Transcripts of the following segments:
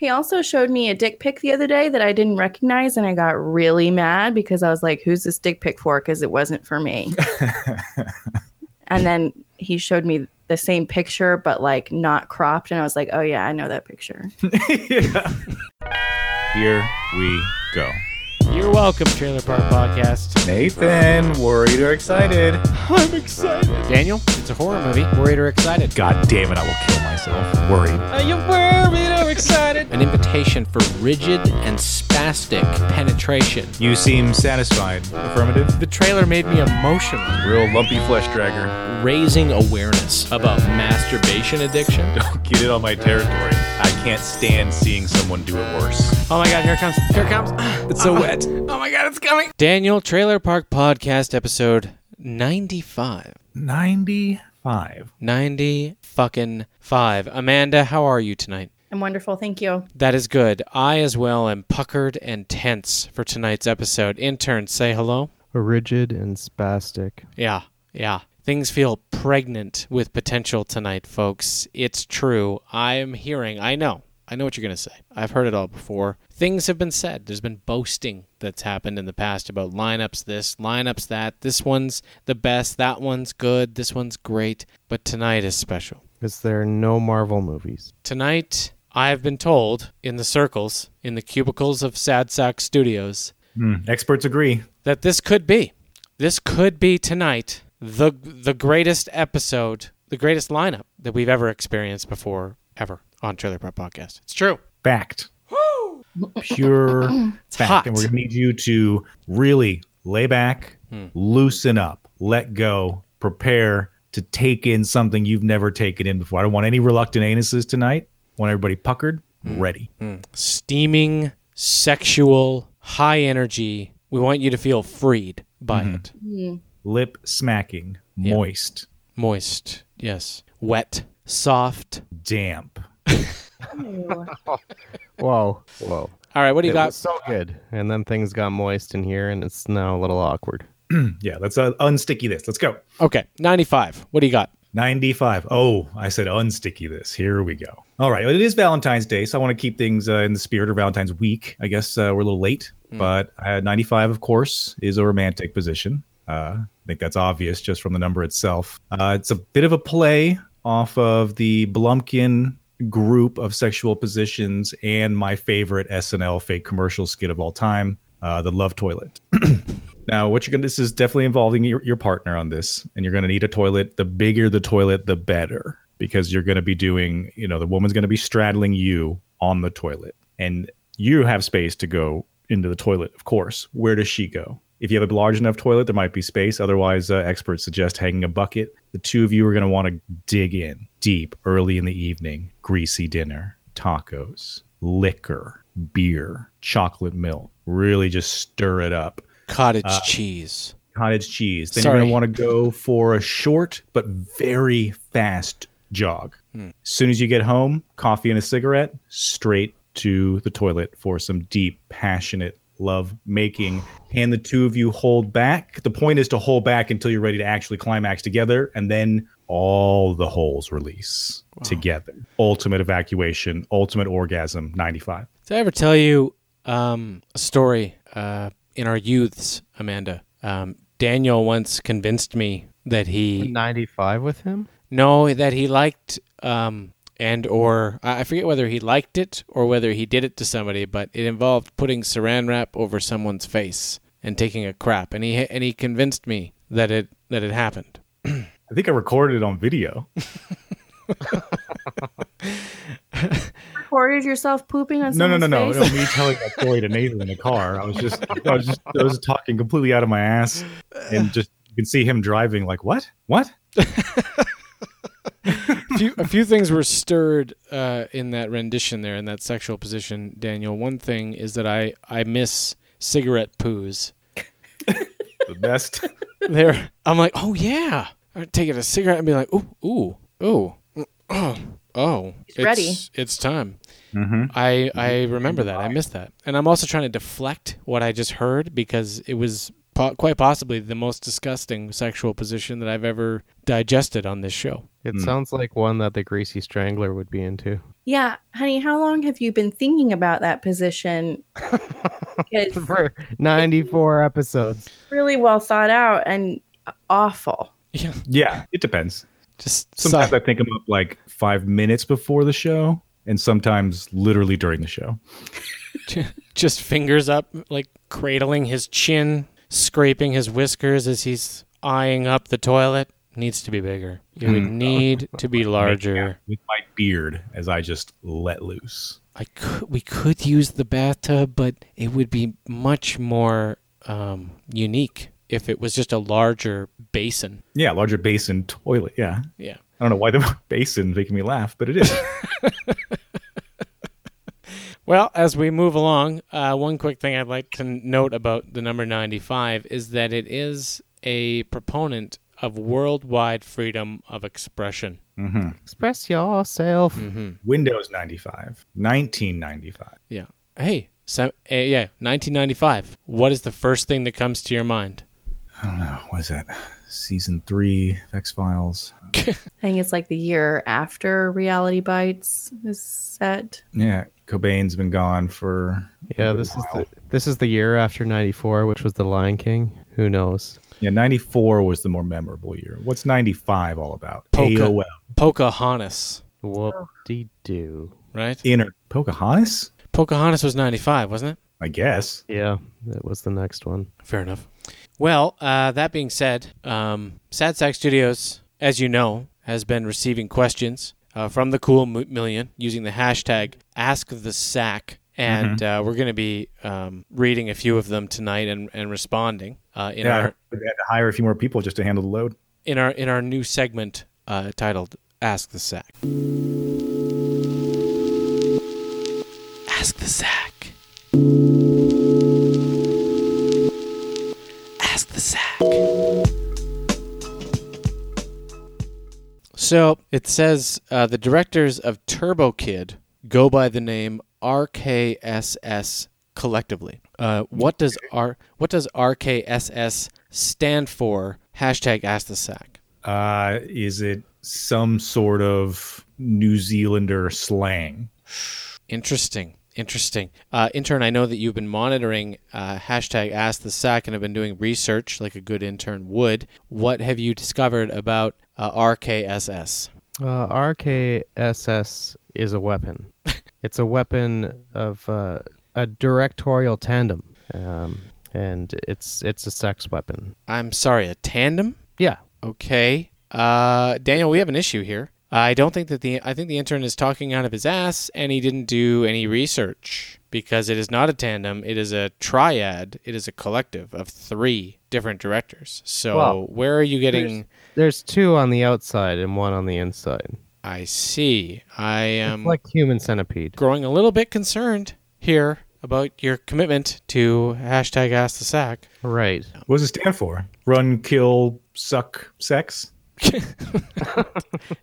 He also showed me a dick pic the other day that I didn't recognize, and I got really mad because I was like, "Who's this dick pic for?" Because it wasn't for me. and then he showed me the same picture, but like not cropped, and I was like, "Oh yeah, I know that picture." yeah. Here we go. You're welcome, Trailer Park Podcast. Nathan, worried or excited? I'm excited. Daniel, it's a horror movie. Worried or excited? God damn it, I will kill myself. Worried. Are you worried or excited? An invitation for rigid and spastic penetration. You seem satisfied. Affirmative. The trailer made me emotional, Real lumpy flesh dragger. raising awareness about masturbation addiction. Don't get it on my territory. I can't stand seeing someone do it worse. Oh my god, here it comes. Here it comes. It's so uh-huh. wet. Oh my god, it's coming. Daniel, Trailer Park Podcast episode 95. 95. 90 fucking 5. Amanda, how are you tonight? I'm wonderful, thank you. That is good. I as well am puckered and tense for tonight's episode. Intern, say hello. rigid and spastic. Yeah, yeah. Things feel pregnant with potential tonight, folks. It's true. I am hearing, I know, I know what you're going to say. I've heard it all before. Things have been said. There's been boasting that's happened in the past about lineups this, lineups that. This one's the best, that one's good, this one's great. But tonight is special. Is there no Marvel movies? Tonight, I have been told in the circles, in the cubicles of Sad Sack Studios, Hmm, experts agree. that this could be, this could be tonight the the greatest episode, the greatest lineup that we've ever experienced before, ever on Trailer Park Podcast. It's true. Fact. Pure fact. hot. And we're going to need you to really lay back, Hmm. loosen up, let go, prepare to take in something you've never taken in before. I don't want any reluctant anuses tonight. I want everybody puckered, Hmm. ready. Steaming, sexual, high energy. We want you to feel freed by it. Lip smacking, Yeah. moist, Moist, yes. Wet, soft. damp. Whoa, whoa. All right, what do you it got? was so good, and then things got moist in here, and it's now a little awkward. Yeah, let's uh, unsticky this. Let's go. Okay, 95. What do you got? 95. Oh, I said unsticky this. Here we go. All right. Well, it is Valentine's Day, so I want to keep things uh, in the spirit of Valentine's week. I guess uh, we're a little late, but uh, 95, of course, is a romantic position. Uh, I think that's obvious just from the number itself. Uh, it's a bit of a play off of the Blumpkin group of sexual positions and my favorite SNL fake commercial skit of all time, uh, the Love Toilet. Now, what you're gonna this is definitely involving your, your partner on this, and you're gonna need a toilet. The bigger the toilet, the better, because you're gonna be doing, you know, the woman's gonna be straddling you on the toilet, and you have space to go into the toilet. Of course, where does she go? If you have a large enough toilet, there might be space. Otherwise, uh, experts suggest hanging a bucket. The two of you are gonna want to dig in deep early in the evening. Greasy dinner, tacos, liquor, beer, chocolate milk. Really just stir it up Cottage Uh, cheese. cottage cheese. Then Sorry. you're going to want to go for a short but very fast jog. As soon as you get home, coffee and a cigarette, straight to the toilet for some deep, passionate love making. Can the two of you hold back. The point is to hold back until you're ready to actually climax together, and then all the holes release together. Ultimate evacuation, ultimate orgasm, 95. Did I ever tell you um, a story uh, in our youths, Amanda? Um, Daniel once convinced me that he 95 with him? no that he liked um, and or I I forget whether he liked it or whether he did it to somebody, but it involved putting Saran wrap over someone's face and taking a crap, and he and he convinced me that it that it happened. I think I recorded it on video. Recorded yourself pooping on No, no, no, no, no. Me telling that story to Nathan in the car. I was just, I was just, I was talking completely out of my ass, and just you can see him driving. Like, what? What? a, few, a few things were stirred uh, in that rendition there in that sexual position, Daniel. One thing is that I I miss cigarette poos. The best. There, I'm like, oh yeah. I'd take it a cigarette and be like, ooh, ooh, ooh, oh, oh, it's ready. It's time. mm-hmm. I I remember that. I missed that, and I'm also trying to deflect what I just heard because it was po- quite possibly the most disgusting sexual position that I've ever digested on this show. It Hmm. sounds like one that the Greasy Strangler would be into. Yeah, honey, how long have you been thinking about that position? For 94 episodes. really well thought out and awful. Yeah. Yeah, it depends. Just Sometimes sigh. I think I'm up like five minutes before the show, and sometimes literally during the show. just fingers up, like cradling his chin, scraping his whiskers as he's eyeing up the toilet. Needs to be bigger. You would Hmm. need to be larger. with my beard as I just let loose. I could, we could use the bathtub, but it would be much more um, unique if it was just a larger basin. Yeah, larger basin toilet. Yeah. Yeah. I don't know why the basin making me laugh, but it is. Well, as we move along, uh, one quick thing I'd like to note about the number 95 is that it is a proponent of worldwide freedom of expression. hmm Express yourself. hmm Windows 95, 1995. Yeah. Hey, so, uh, yeah, 1995. What is the first thing that comes to your mind? I don't know. What is that? Season three of X Files. I think it's like the year after Reality Bites is set. Yeah, Cobain's been gone for. Yeah, a this is the, this is the year after 94, which was The Lion King. Who knows? Yeah, 94 was the more memorable year. What's 95 all about? Polka. AOL. Pocahontas, Whoop-de-doo. right? Inner Pocahontas? Pocahontas was 95, wasn't it? I guess. Yeah, that was the next one. Fair enough. Well, uh, that being said, um, Sad Sack Studios, as you know, has been receiving questions uh, from the Cool Million using the hashtag AskTheSack. And uh, we're going to be um, reading a few of them tonight and, and responding uh, in yeah, our we had to hire a few more people just to handle the load. in our in our new segment uh, titled "Ask the Sack." Ask the Sack. Ask the Sack. So it says uh, the directors of Turbo Kid go by the name RKSS collectively. Uh, what does R what does RKSS stand for? Hashtag Ask the Sack. Uh, is it some sort of New Zealander slang? Interesting. Interesting. Uh, intern, I know that you've been monitoring uh, hashtag Ask the Sack and have been doing research like a good intern would. What have you discovered about uh, RKSS? Uh, RKSS is a weapon. it's a weapon of uh, a directorial tandem, um, and it's it's a sex weapon. I'm sorry, a tandem? Yeah, Okay. Uh, Daniel, we have an issue here. I don't think that the I think the intern is talking out of his ass, and he didn't do any research because it is not a tandem. It is a triad. It is a collective of three different directors. So Well, where are you getting? there's two on the outside and one on the inside. I see. I am It's like human centipede. growing a little bit concerned here about your commitment to hashtag Ask the Sack. Right. What does it stand for? Run, kill, suck, sex?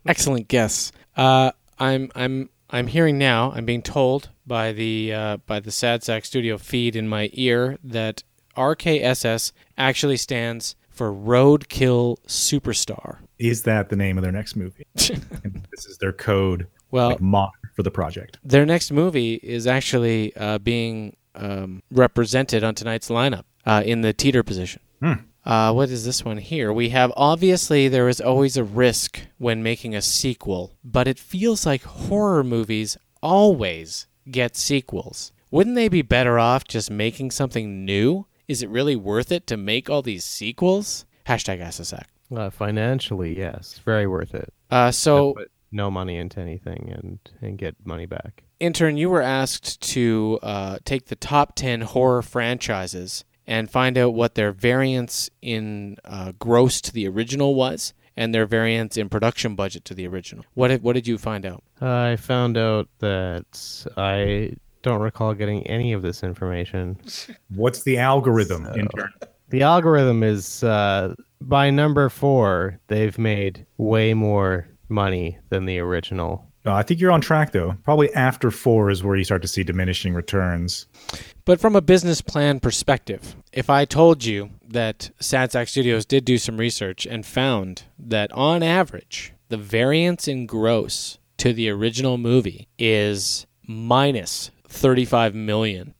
Excellent guess. Uh, I'm I'm I'm hearing now. I'm being told by the uh, by the Sad Sack Studio feed in my ear that RKSS actually stands for Roadkill Superstar. Is that the name of their next movie? this is their code, Well, like mod for the project. their next movie is actually uh, being um, represented on tonight's lineup uh, in the teeter position. Hmm. Uh, what is this one here? We have obviously there is always a risk when making a sequel, but it feels like horror movies always get sequels. Wouldn't they be better off just making something new? Is it really worth it to make all these sequels? Hashtag SSAC. Uh, financially, yes, very worth it. Uh, so Put no money into anything and and get money back. intern, you were asked to uh, take the top 10 horror franchises and find out what their variance in uh, gross to the original was and their variance in production budget to the original. What did, what did you find out? I found out that I don't recall getting any of this information. What's the algorithm? So- intern? The algorithm is uh, by number four, they've made way more money than the original. Uh, I think you're on track though. Probably after four is where you start to see diminishing returns. But from a business plan perspective, if I told you that Sad Sack Studios did do some research and found that on average, the variance in gross to the original movie is minus $35 million.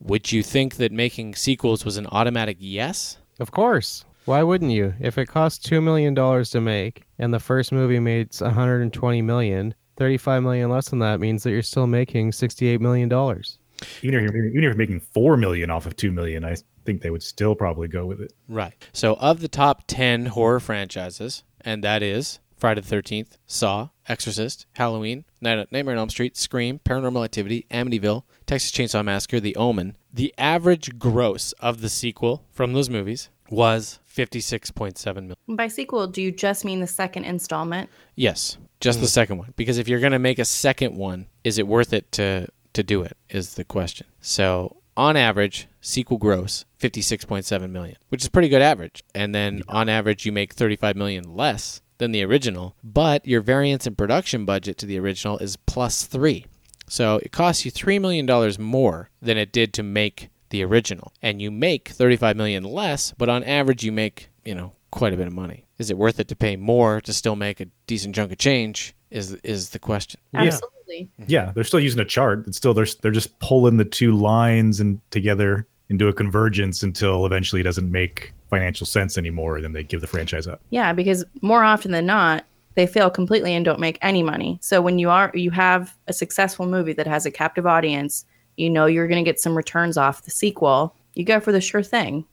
Would you think that making sequels was an automatic yes? Of course. Why wouldn't you? If it costs two million dollars to make and the first movie made 120 million, 35 million less than that means that you're still making 68 million dollars. Even if you're even if you're making four million off of two million, I think they would still probably go with it. Right. So, of the top 10 horror franchises, and that is Friday the 13th, Saw, Exorcist, Halloween, Night- Nightmare on Elm Street, Scream, Paranormal Activity, Amityville, Texas Chainsaw Massacre, The Omen, the average gross of the sequel from those movies was 56.7 million. By sequel, do you just mean the second installment? Yes, just the mm. second one. Because if you're going to make a second one, is it worth it to to do it? Is the question. So on average, sequel gross 56.7 million, which is pretty good average. And then on average, you make 35 million less than the original, but your variance in production budget to the original is plus three. So it costs you $3 million more than it did to make the original. And you make 35 million less, but on average you make, you know, quite a bit of money. Is it worth it to pay more to still make a decent chunk of change? Is is the question. Yeah. Absolutely. Mm-hmm. Yeah, they're still using a chart. It's still they're they're just pulling the two lines and together into a convergence until eventually it doesn't make financial sense anymore. Then they give the franchise up. Yeah, because more often than not, they fail completely and don't make any money. So when you are you have a successful movie that has a captive audience, you know you're going to get some returns off the sequel. You go for the sure thing.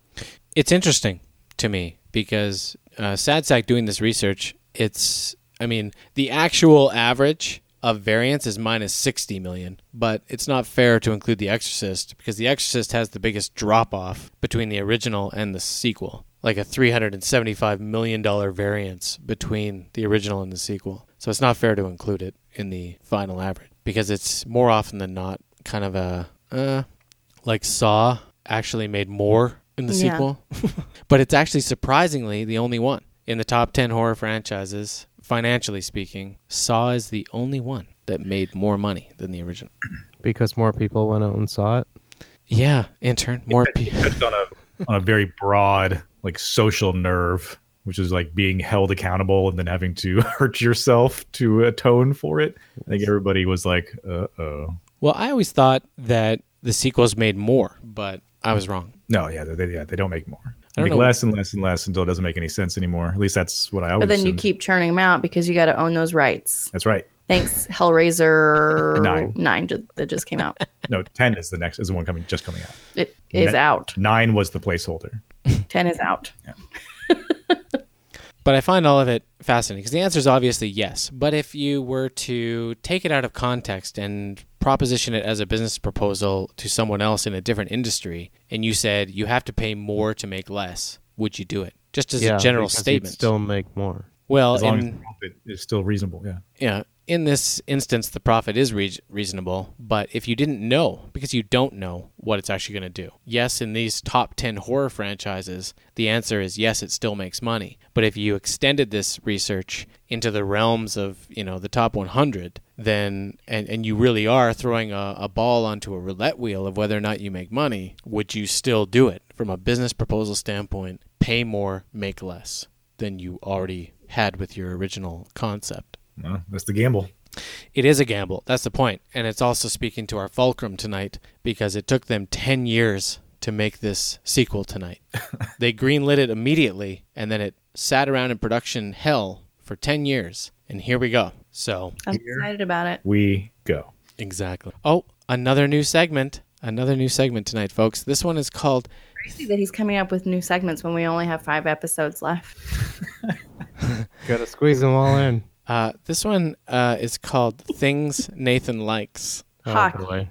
It's interesting to me because uh, Sad Sack doing this research, it's, I mean, the actual average of variance is minus 60 million, but it's not fair to include The Exorcist because The Exorcist has the biggest drop off between the original and the sequel, like a $375 million variance between the original and the sequel. So it's not fair to include it in the final average because it's more often than not kind of a, uh, like Saw actually made more in the Yeah. sequel, but it's actually surprisingly the only one in the top 10 horror franchises, financially speaking. Saw is the only one that made more money than the original. Because more people went out and saw it. Yeah, intern, more people. touched on a on a very broad like social nerve, which is like being held accountable and then having to hurt yourself to atone for it. I think everybody was like, "Uh oh." Well, I always thought that the sequels made more, but I was wrong. No, yeah, they, yeah, they don't make more. I don't make know. less and less and less until it doesn't make any sense anymore. At least that's what I always. But then you assumed. keep churning them out because you got to own those rights. That's right. Thanks, Hellraiser Nine. nine that just came out. No, ten is the next is the one coming just coming out. It is Ne- out. Nine was the placeholder. Ten is out. But I find all of it fascinating because the answer is obviously yes. But if you were to take it out of context and proposition it as a business proposal to someone else in a different industry, and you said you have to pay more to make less, would you do it? Just as yeah, a general statement. Still make more. well, As long as profit is still reasonable. Yeah. yeah, in this instance, the profit is rea- reasonable. But if you didn't know, because you don't know what it's actually going to do, yes, in these top 10 horror franchises, the answer is yes, it still makes money. But if you extended this research into the realms of, you know, the top 100, then, and, and you really are throwing a, a ball onto a roulette wheel of whether or not you make money, would you still do it from a business proposal standpoint? Pay more, make less than you already had with your original concept. Well, that's the gamble. It is a gamble. That's the point. And it's also speaking to our fulcrum tonight because it took them 10 years to make this sequel tonight. they greenlit it immediately and then it sat around in production hell for 10 years. And here we go. So, I'm excited about it. We go. exactly. Oh, another new segment. Another new segment tonight, folks. This one is called Crazy that he's coming up with new segments when we only have five episodes left. Gotta squeeze them all in. Uh this one uh is called Things Nathan Likes. Hawk. Oh boy.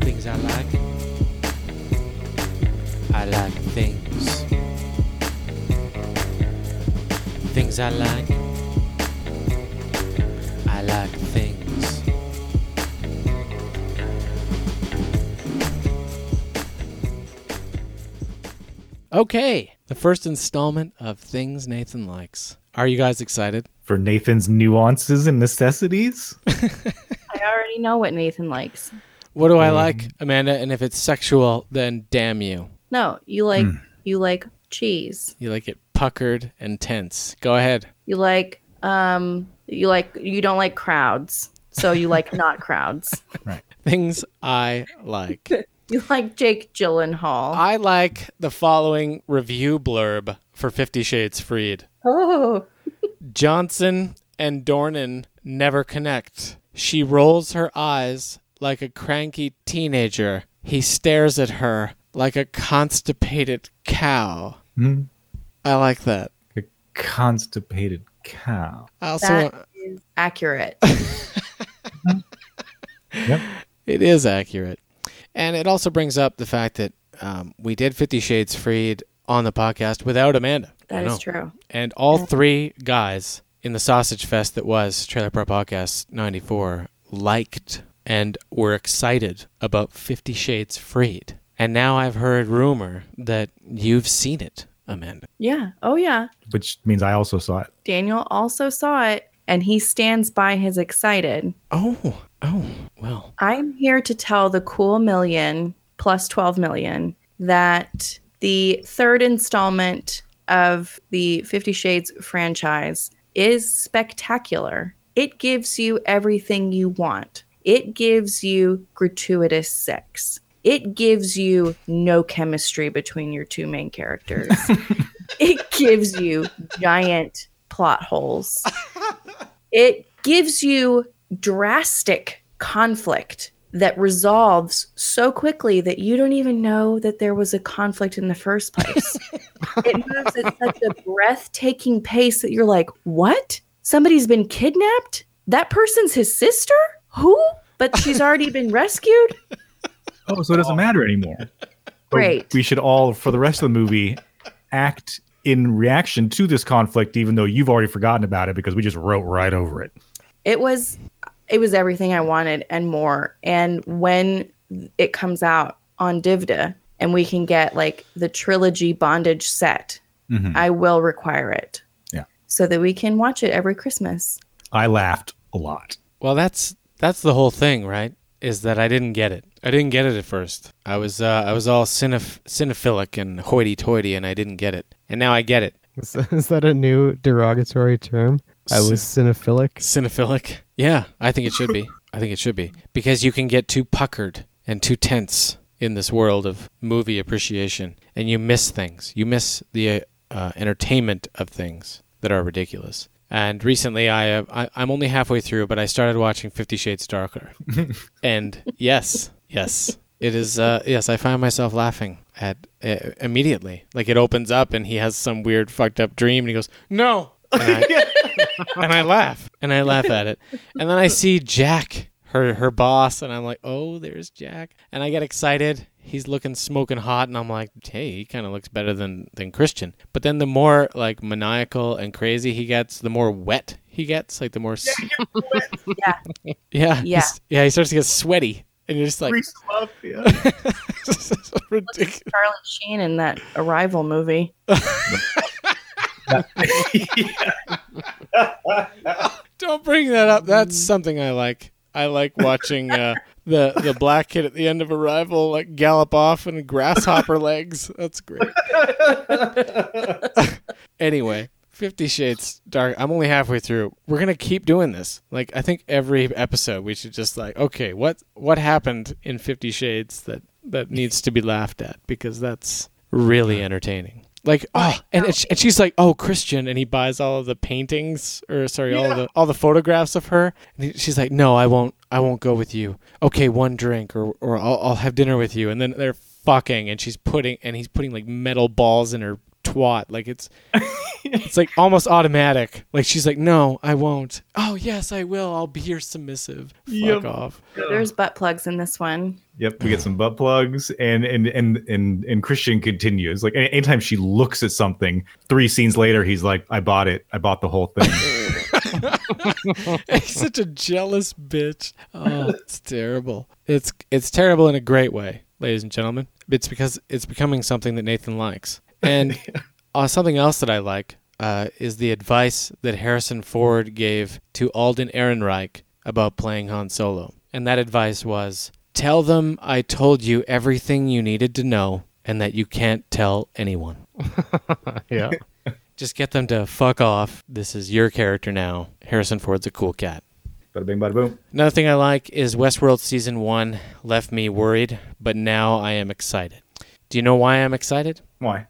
Things I like. I like things. Things I like. Okay, the first installment of Things Nathan Likes. Are you guys excited? For Nathan's nuances and necessities. I already know what Nathan likes. What do I like, Amanda? And if it's sexual, then damn you. No, you like you like cheese. You like it puckered and tense. Go ahead. You like um you like you don't like crowds. So you like not crowds. Right. Things I like. You like Jake Gyllenhaal. I like the following review blurb for Fifty Shades Freed. oh. Johnson and Dornan never connect. She rolls her eyes like a cranky teenager. He stares at her like a constipated cow. Hmm? I like that. A constipated cow. I also That want- is accurate. Yep. it is accurate, and it also brings up the fact that um, we did Fifty Shades Freed on the podcast without Amanda. That is true. And all three guys in the sausage fest that was Trailer Park Podcast 94 liked and were excited about Fifty Shades Freed. And now I've heard rumor that you've seen it, Amanda. Yeah. Oh yeah. Which means I also saw it. Daniel also saw it and he stands by his excited. Oh, oh, well. I'm here to tell the cool million plus 12 million that the third installment of the 50 Shades franchise is spectacular. It gives you everything you want. It gives you gratuitous sex. It gives you no chemistry between your two main characters. it gives you giant plot holes. It gives you drastic conflict that resolves so quickly that you don't even know that there was a conflict in the first place. it moves at such a breathtaking pace that you're like, what? Somebody's been kidnapped? That person's his sister? Who? But she's already been rescued? Oh, so it doesn't matter anymore. So Great. we should all, for the rest of the movie, act in reaction to this conflict, even though you've already forgotten about it because we just wrote right over it. It was it was everything I wanted and more. And when it comes out on Divda and we can get like the trilogy bondage set, Mhm. I will require it. Yeah. So that we can watch it every Christmas. I laughed a lot. Well, that's that's the whole thing, right? Is that I didn't get it. I didn't get it at first. I was uh, I was all cineph- cinephilic and hoity-toity, and I didn't get it. And now I get it. Is, is that a new derogatory term? I was cinephilic. Cinephilic? Yeah, I think it should be. I think it should be because you can get too puckered and too tense in this world of movie appreciation, and you miss things. You miss the uh, entertainment of things that are ridiculous. And recently, I, uh, I I'm only halfway through, but I started watching Fifty Shades Darker, and yes, yes, it is. Uh, yes, I find myself laughing at uh, immediately. Like it opens up, and he has some weird fucked up dream, and he goes, "No," I, and I laugh, and I laugh at it, and then I see Jack, her her boss, and I'm like, "Oh, there's Jack," and I get excited. He's looking smoking hot, and I'm like, "Hey, he kind of looks better than than Christian." But then the more like maniacal and crazy he gets, the more wet he gets. Like the more, s- Yeah. yeah, Yeah. yeah, he starts to get sweaty, and you're just like, ridiculous. Charlie Sheen in that Arrival movie. Don't bring that up. That's something I like. I like watching uh, the the black kid at the end of Arrival like gallop off in grasshopper legs. That's great. anyway, Fifty Shades Dark. I'm only halfway through. We're gonna keep doing this. Like I think every episode we should just like, okay, what what happened in Fifty Shades that that needs to be laughed at because that's really entertaining. Like oh, and it's, and she's like, oh, Christian, and he buys all of the paintings or sorry, all of the all the photographs of her. And he, she's like, no, I won't, I won't go with you. Okay, one drink, or or I'll, I'll have dinner with you. And then they're fucking, and she's putting, and he's putting like metal balls in her twat. Like it's, it's like almost automatic. Like she's like, no, I won't. Oh yes, I will. I'll be your submissive. Fuck Yep. off. There's butt plugs in this one. Yep, we get some butt plugs, and and and and and Christian continues. Like anytime she looks at something, three scenes later, he's like, "I bought it. I bought the whole thing." He's such a jealous bitch. Oh, it's terrible. It's it's terrible in a great way, ladies and gentlemen. It's because it's becoming something that Nathan likes. And uh, something else that I like uh, is the advice that Harrison Ford gave to Alden Ehrenreich about playing Han Solo. And that advice was, "Tell them I told you everything you needed to know, and that you can't tell anyone. yeah. Just get them to fuck off. This is your character now. Harrison Ford's a cool cat. Bada bing, bada boom. Another thing I like is Westworld season one left me worried, but now I am excited. Do you know why I'm excited? Why?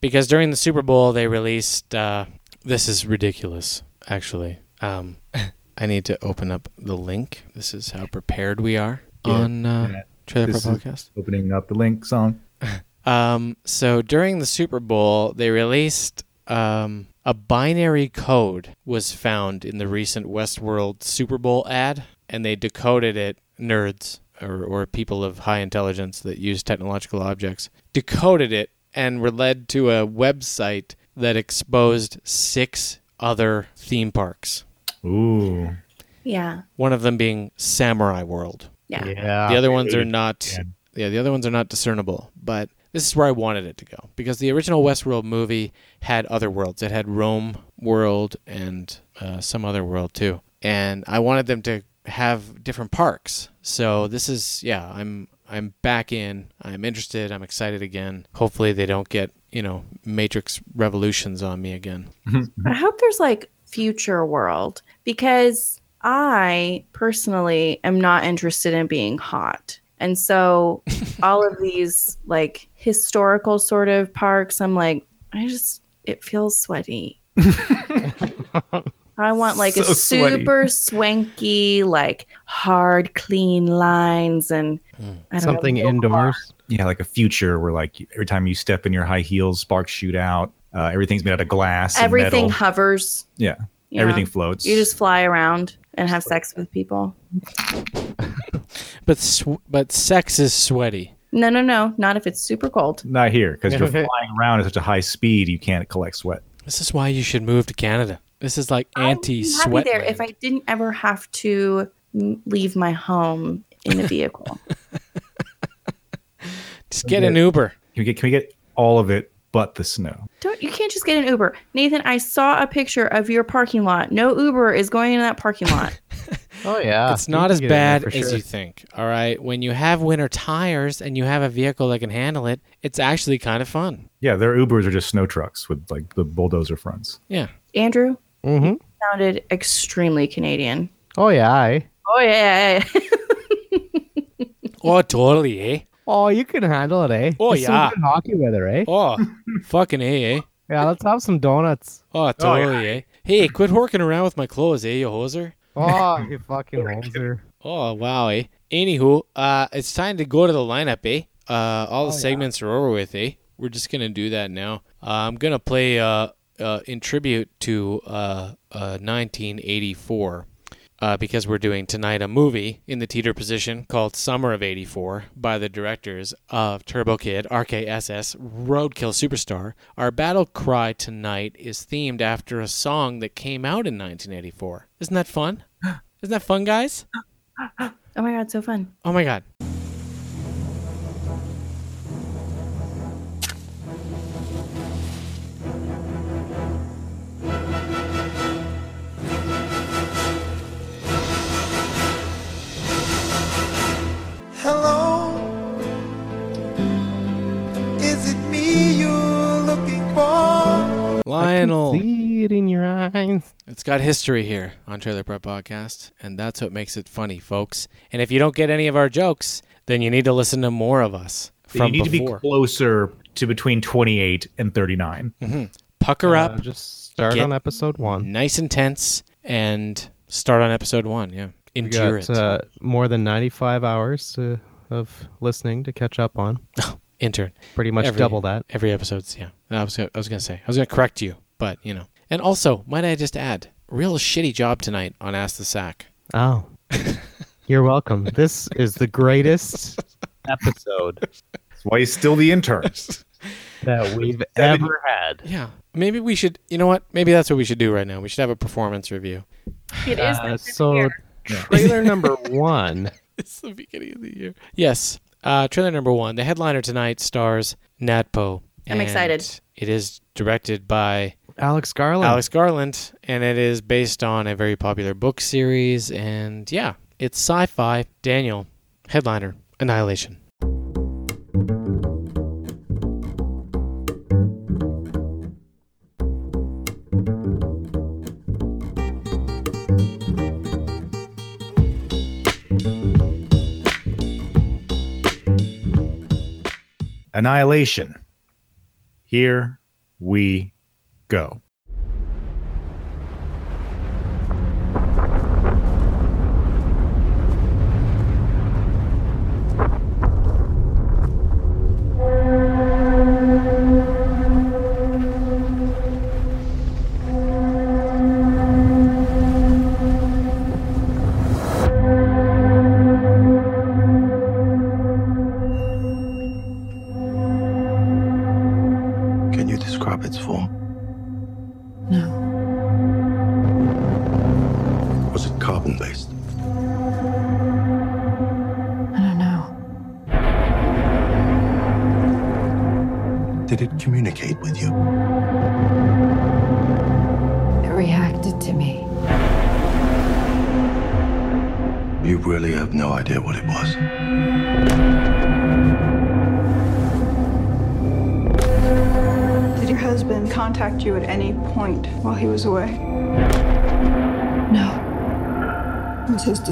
Because during the Super Bowl they released. Uh, this is ridiculous, actually. Um, I need to open up the link. This is how prepared we are Yeah. on uh, Yeah. Trailer This Park is- Podcast. Opening up the link song. Um, so during the Super Bowl, they released um, a binary code was found in the recent Westworld Super Bowl ad, and they decoded it. Nerds or, or people of high intelligence that use technological objects decoded it and were led to a website that exposed six other theme parks. Ooh. Yeah. One of them being Samurai World. Yeah. Yeah. The other ones are not. bad. Yeah, the other ones are not discernible. But this is where I wanted it to go because the original Westworld movie had other worlds. It had Rome world and uh, some other world too, and I wanted them to have different parks. So this is yeah, I'm I'm back in. I'm interested. I'm excited again. Hopefully they don't get you know Matrix Revolutions on me again. I hope there's like future world because I personally am not interested in being hot. And so all of these like historical sort of parks, I'm like, I just it feels sweaty. I want like a So sweaty. super swanky, like hard, clean lines and I don't Something know, indoors. Yeah, like a future where like every time you step in your high heels, sparks shoot out. Uh, everything's made out of glass. and Everything metal. hovers. Yeah. you know? Everything floats. You just fly around and have sex with people. But sw- but sex is sweaty. No, no, no, not if it's super cold. not here because you're flying around at such a high speed you can't collect sweat. This is why you should move to Canada. This is like I'd be anti-sweat. happy there if I didn't ever have to leave my home in a vehicle. Just get an Uber. Can we get can we get all of it but the snow? Don't you can't just get an Uber, Nathan? I saw a picture of your parking lot. No Uber is going into that parking lot. Oh yeah. it's not as get in there bad for as sure. you think. All right. When you have winter tires and you have a vehicle that can handle it, it's actually kind of fun. Yeah, their Ubers are just snow trucks with like the bulldozer fronts. Yeah. Andrew Mhm. sounded extremely Canadian. Oh yeah. I. Oh yeah, Oh, totally, eh? Oh, you can handle it, eh? Oh, It's some yeah. good hockey weather, eh? Oh, fucking eh, eh? Yeah, let's have some donuts. Oh, totally, eh? Hey, quit working around with my clothes, eh, you hoser? Oh, you fucking hoser. Oh, wow, eh? Anywho, uh, it's time to go to the lineup, eh? Uh, all the segments are over with, eh? We're just gonna do that now. Uh, I'm gonna play uh, uh, in tribute to uh, uh, 1984. Uh, because we're doing tonight a movie in the teeter position called Summer of 84 by the directors of Turbo Kid, RKSS, Roadkill Superstar. Our battle cry tonight is themed after a song that came out in 1984. Isn't that fun? Isn't that fun, guys? oh my god, so fun. Oh my god. Lionel. See it in your eyes. It's got history here on Trailer Park Podcast, and that's what makes it funny, folks. And if you don't get any of our jokes, then you need to listen to more of us you from need to be closer to between 28 and 39. Pucker Uh, up, just start on episode one. nice and tense, and start on episode one. Yeah, We endure got it. uh, more than 95 hours uh, of listening to catch up on. Intern. Pretty much Every- double that. Every episode's yeah. I was gonna, I was gonna say I was gonna correct you, but you know. And also, might I just add, real shitty job tonight on Ask the Sack. Oh. You're welcome. This is the greatest episode That's why he's still the intern. that we've ever had. Yeah, maybe we should. You know what? Maybe that's what we should do right now. We should have a performance review. It is Uh, so, trailer number one. It's the beginning of the year. Yes. Uh, trailer number one. The headliner tonight stars Nat Natpo. I'm excited. It is directed by Alex Garland. Alex Garland, and it is based on a very popular book series. And yeah, it's sci-fi. Daniel, headliner, Annihilation. Annihilation. Here we go.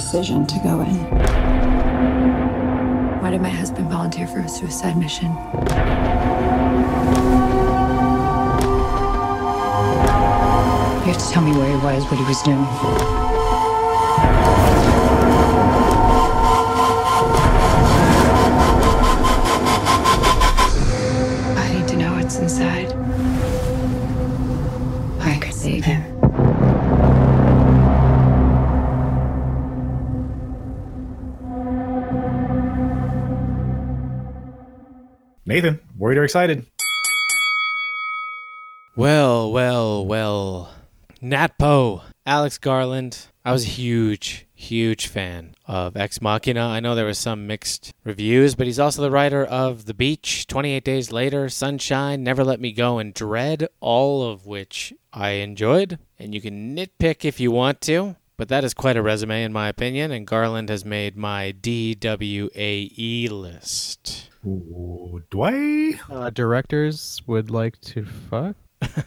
Decision to go in. Why did my husband volunteer for a suicide mission? You have to tell me where he was, what he was doing. Excited? Well, well, well. Nat Poe, Alex Garland. I was a huge, huge fan of Ex Machina. I know there was some mixed reviews, but he's also the writer of The Beach, 28 Days Later, Sunshine, Never Let Me Go, and Dredd, all of which I enjoyed. And you can nitpick if you want to, but that is quite a resume in my opinion, and Garland has made my DWAE list. Ooh, do I? Uh, directors would like to fuck.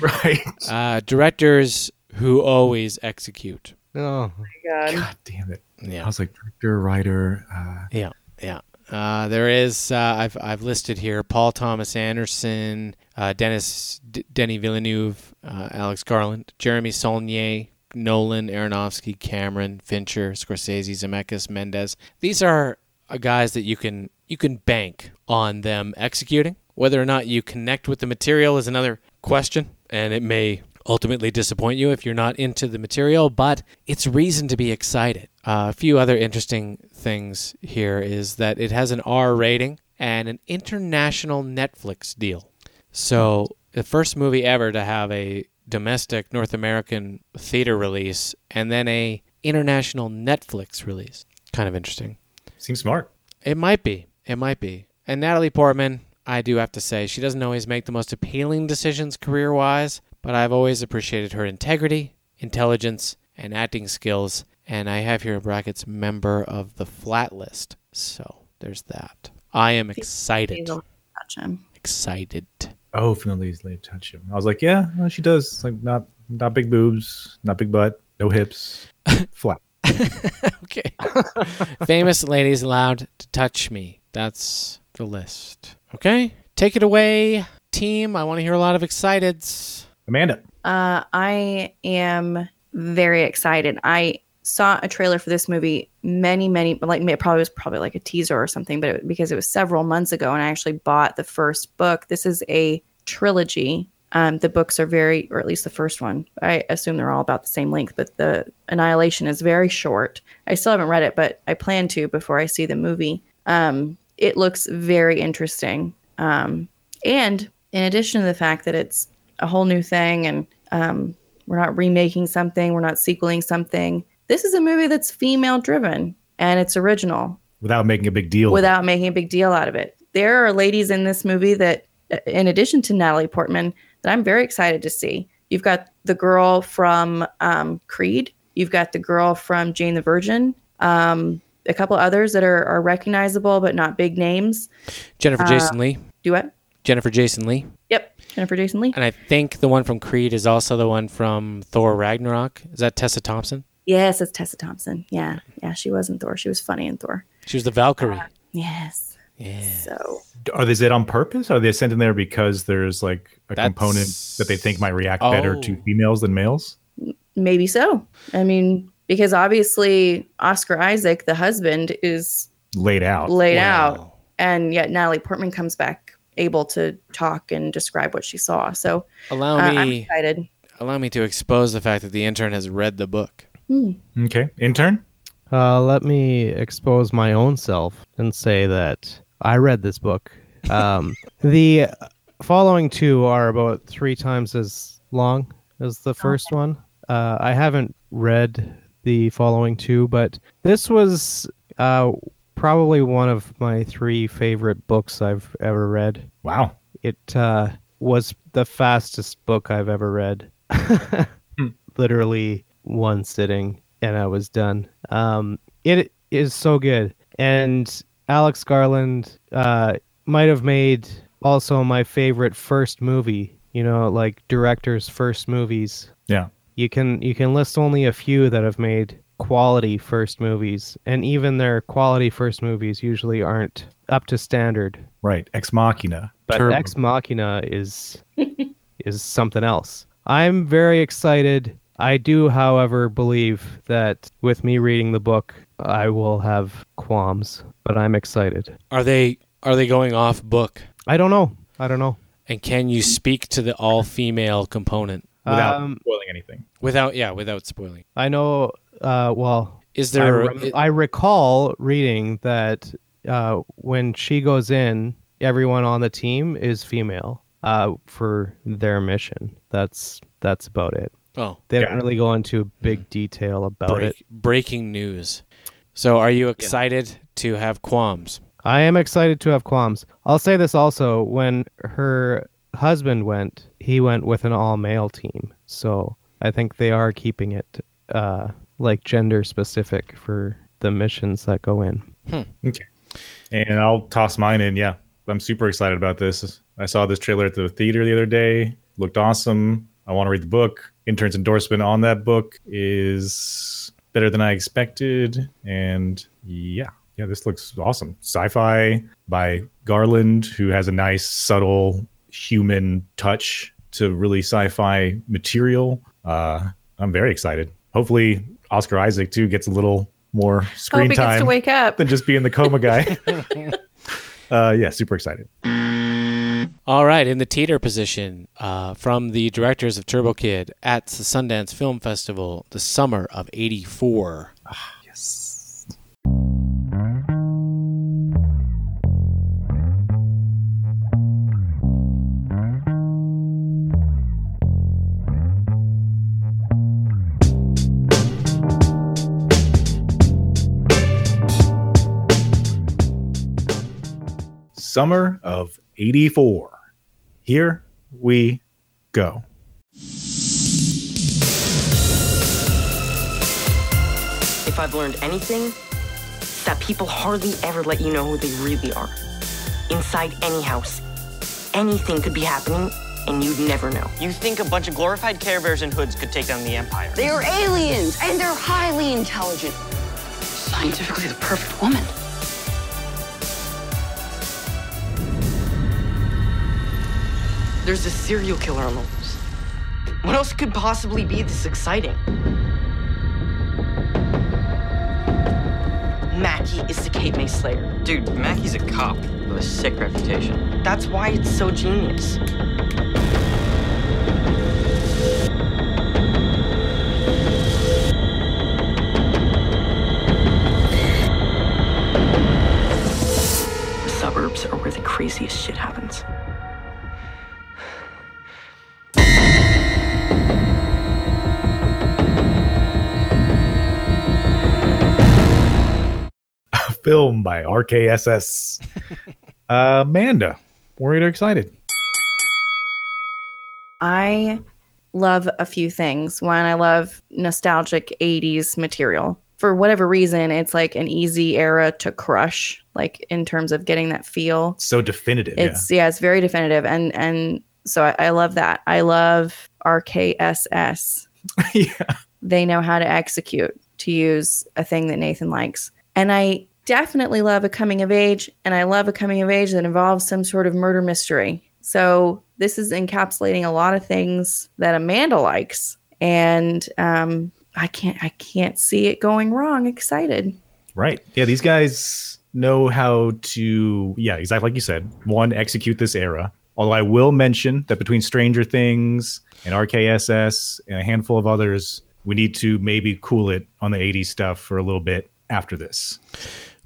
Right. Uh, directors who always execute. Oh, God. God damn it. Yeah. I was like director, writer. Uh, Yeah, yeah. Uh, there is. Uh, I've I've listed here Paul Thomas Anderson, uh, Dennis D- Denny Villeneuve, uh, Alex Garland, Jeremy Saulnier, Nolan, Aronofsky, Cameron, Fincher, Scorsese, Zemeckis, Mendes. These are uh, guys that you can you can bank on them executing. Whether or not you connect with the material is another question, and it may ultimately disappoint you if you're not into the material, but it's reason to be excited. Uh, a few other interesting things here is that it has an R rating and an international Netflix deal. So, the first movie ever to have a domestic North American theater release and then a international Netflix release. Kind of interesting. seems smart. It might be. It might be. And Natalie Portman, I do have to say, she doesn't always make the most appealing decisions career wise, but I've always appreciated her integrity, intelligence, and acting skills. And I have here in brackets member of the flat list. So there's that. I am excited. Hazel, touch him. Excited. Oh, Finlandese lady touch him. I was like, yeah, well, she does. Like, not not big boobs, not big butt, no hips, flat. okay. Famous ladies allowed to touch me. That's the list. Okay. Take it away, team. I want to hear a lot of exciteds. Amanda. Uh, I am very excited. I saw a trailer for this movie many, many, like it probably was probably like a teaser or something, but it, because it was several months ago, and I actually bought the first book. This is a trilogy. Um, the books are very, or at least the first one. I assume they're all about the same length, but the Annihilation is very short. I still haven't read it, but I plan to before I see the movie. Um, it looks very interesting. Um, and in addition to the fact that it's a whole new thing and um, we're not remaking something, we're not sequeling something, this is a movie that's female driven and it's original Without making a big deal. without making a big deal out of it. There are ladies in this movie that, uh, in addition to Natalie Portman, that I'm very excited to see. You've got the girl from um, Creed. You've got the girl from Jane the Virgin. Um, a couple others that are, are recognizable but not big names. Jennifer Jason Leigh. Do what? Jennifer Jason Leigh. Yep, Jennifer Jason Leigh. And I think the one from Creed is also the one from Thor Ragnarok. Is that Tessa Thompson? Yes, it's Tessa Thompson. Yeah, yeah, she was in Thor. She was funny in Thor. She was the Valkyrie. Yes. Yeah. So Are they it on purpose? Are they sent in there because there's like a That's- component that they think might react better to Oh. females than males? maybe so. I mean, because obviously Oscar Isaac, the husband, is Laid out. laid Wow. out, and yet Natalie Portman comes back able to talk and describe what she saw. So Allow uh, I'm me excited. allow me to expose the fact that the intern has read the book. Okay. Intern? Uh, let me expose my own self and say that I read this book. Um, the following two are about three times as long as the first one. Uh, I haven't read the following two, but this was uh, probably one of my three favorite books I've ever read. Wow. It uh, was the fastest book I've ever read. Literally one sitting, and I was done. Um, it is so good, and Alex Garland uh, might have made also my favorite first movie. You know, like directors' first movies. Yeah. You can you can list only a few that have made quality first movies, and even their quality first movies usually aren't up to standard. Right. Ex Machina. But Turbo. Ex Machina is is something else. I'm very excited. I do, however, believe that with me reading the book, I will have qualms, but I'm excited. Are they are they going off book? I don't know. I don't know. And can you speak to the all female component without Um, spoiling anything. without yeah, without spoiling? I know. Uh, well, Is I, there rem- I recall reading that uh, when she goes in, everyone on the team is female uh, for their mission. That's that's about it. Oh They Got don't really go into big detail about it. breaking news. So are you excited to have qualms? I am excited to have qualms. I'll say this also: when her husband went, he went with an all-male team, so I think they are keeping it uh, like gender specific for the missions that go in. Okay. And I'll toss mine in. Yeah. I'm super excited about this. I saw this trailer at the theater the other day. Looked awesome. I want to read the book. Intern's endorsement on that book is better than I expected. And yeah, yeah, this looks awesome. Sci fi by Garland, who has a nice, subtle human touch to really sci fi material. Uh, I'm very excited. Hopefully, Oscar Isaac, too, gets a little more Hope screen time to wake up. than just being the coma guy. uh, yeah, super excited. All right, in the teeter position, uh, from the directors of Turbo Kid at the Sundance Film Festival, the summer of '84. Summer of 84. Here we go. If I've learned anything, it's that people hardly ever let you know who they really are. Inside any house, anything could be happening, and you'd never know. You think a bunch of glorified Care Bears and hoods could take down the Empire? They are aliens, and they're highly intelligent. Scientifically, the perfect woman. There's a serial killer on the loose. What else could possibly be this exciting? Mackie is the Cape May Slayer. Dude, Mackie's a cop with a sick reputation. That's why it's so genius. The suburbs are where the craziest shit happens. Film by RKSS. uh, Amanda, worried or excited? I love a few things. One, I love nostalgic 80s material. For whatever reason, it's like an easy era to crush, like in terms of getting that feel. So definitive. It's yeah, it's very definitive. And and so I, I love that. I love RKSS. yeah. They know how to execute to use a thing that Nathan likes. And I definitely love a coming of age, and I love a coming of age that involves some sort of murder mystery. So this is encapsulating a lot of things that Amanda likes, and um, I can't I can't see it going wrong. Excited. Right. Yeah, these guys know how to, yeah, exactly like you said. One, execute this era. Although I will mention that between Stranger Things and RKSS and a handful of others, we need to maybe cool it on the 80s stuff for a little bit after this.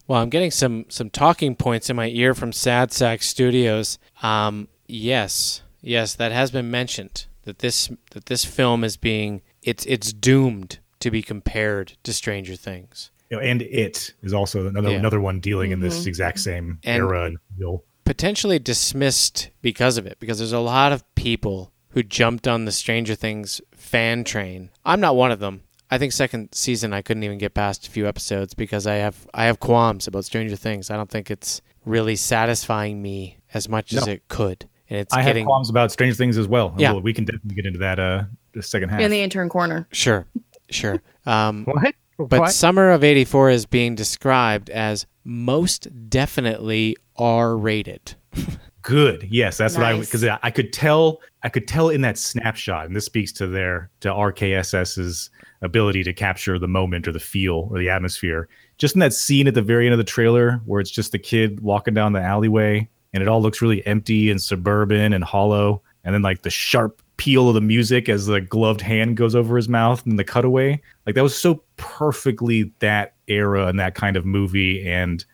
Well, I'm getting some some talking points in my ear from Sad Sack Studios. Um, yes, yes, that has been mentioned that this that this film is being it's it's doomed to be compared to Stranger Things. You know, and it is also another Yeah. another one dealing in this Mhm. exact same And- era and feel. potentially dismissed because of it because there's a lot of people who jumped on the Stranger Things fan train. I'm not one of them. I think second season I couldn't even get past a few episodes because I have I have qualms about Stranger Things. I don't think it's really satisfying me as much as it could. And it's I getting have qualms about Stranger Things as well. Yeah. Well, we can definitely get into that uh the second half. In the intern corner. sure. Sure. Um What? But What? Summer of 84 is being described as most definitely R rated. Good. Yes, that's what I Nice. because I, I could tell I could tell in that snapshot, and this speaks to their to RKSS's ability to capture the moment or the feel or the atmosphere. Just in that scene at the very end of the trailer where it's just the kid walking down the alleyway and it all looks really empty and suburban and hollow, and then like the sharp peal of the music as the gloved hand goes over his mouth and the cutaway. Like that was so perfectly that era and that kind of movie and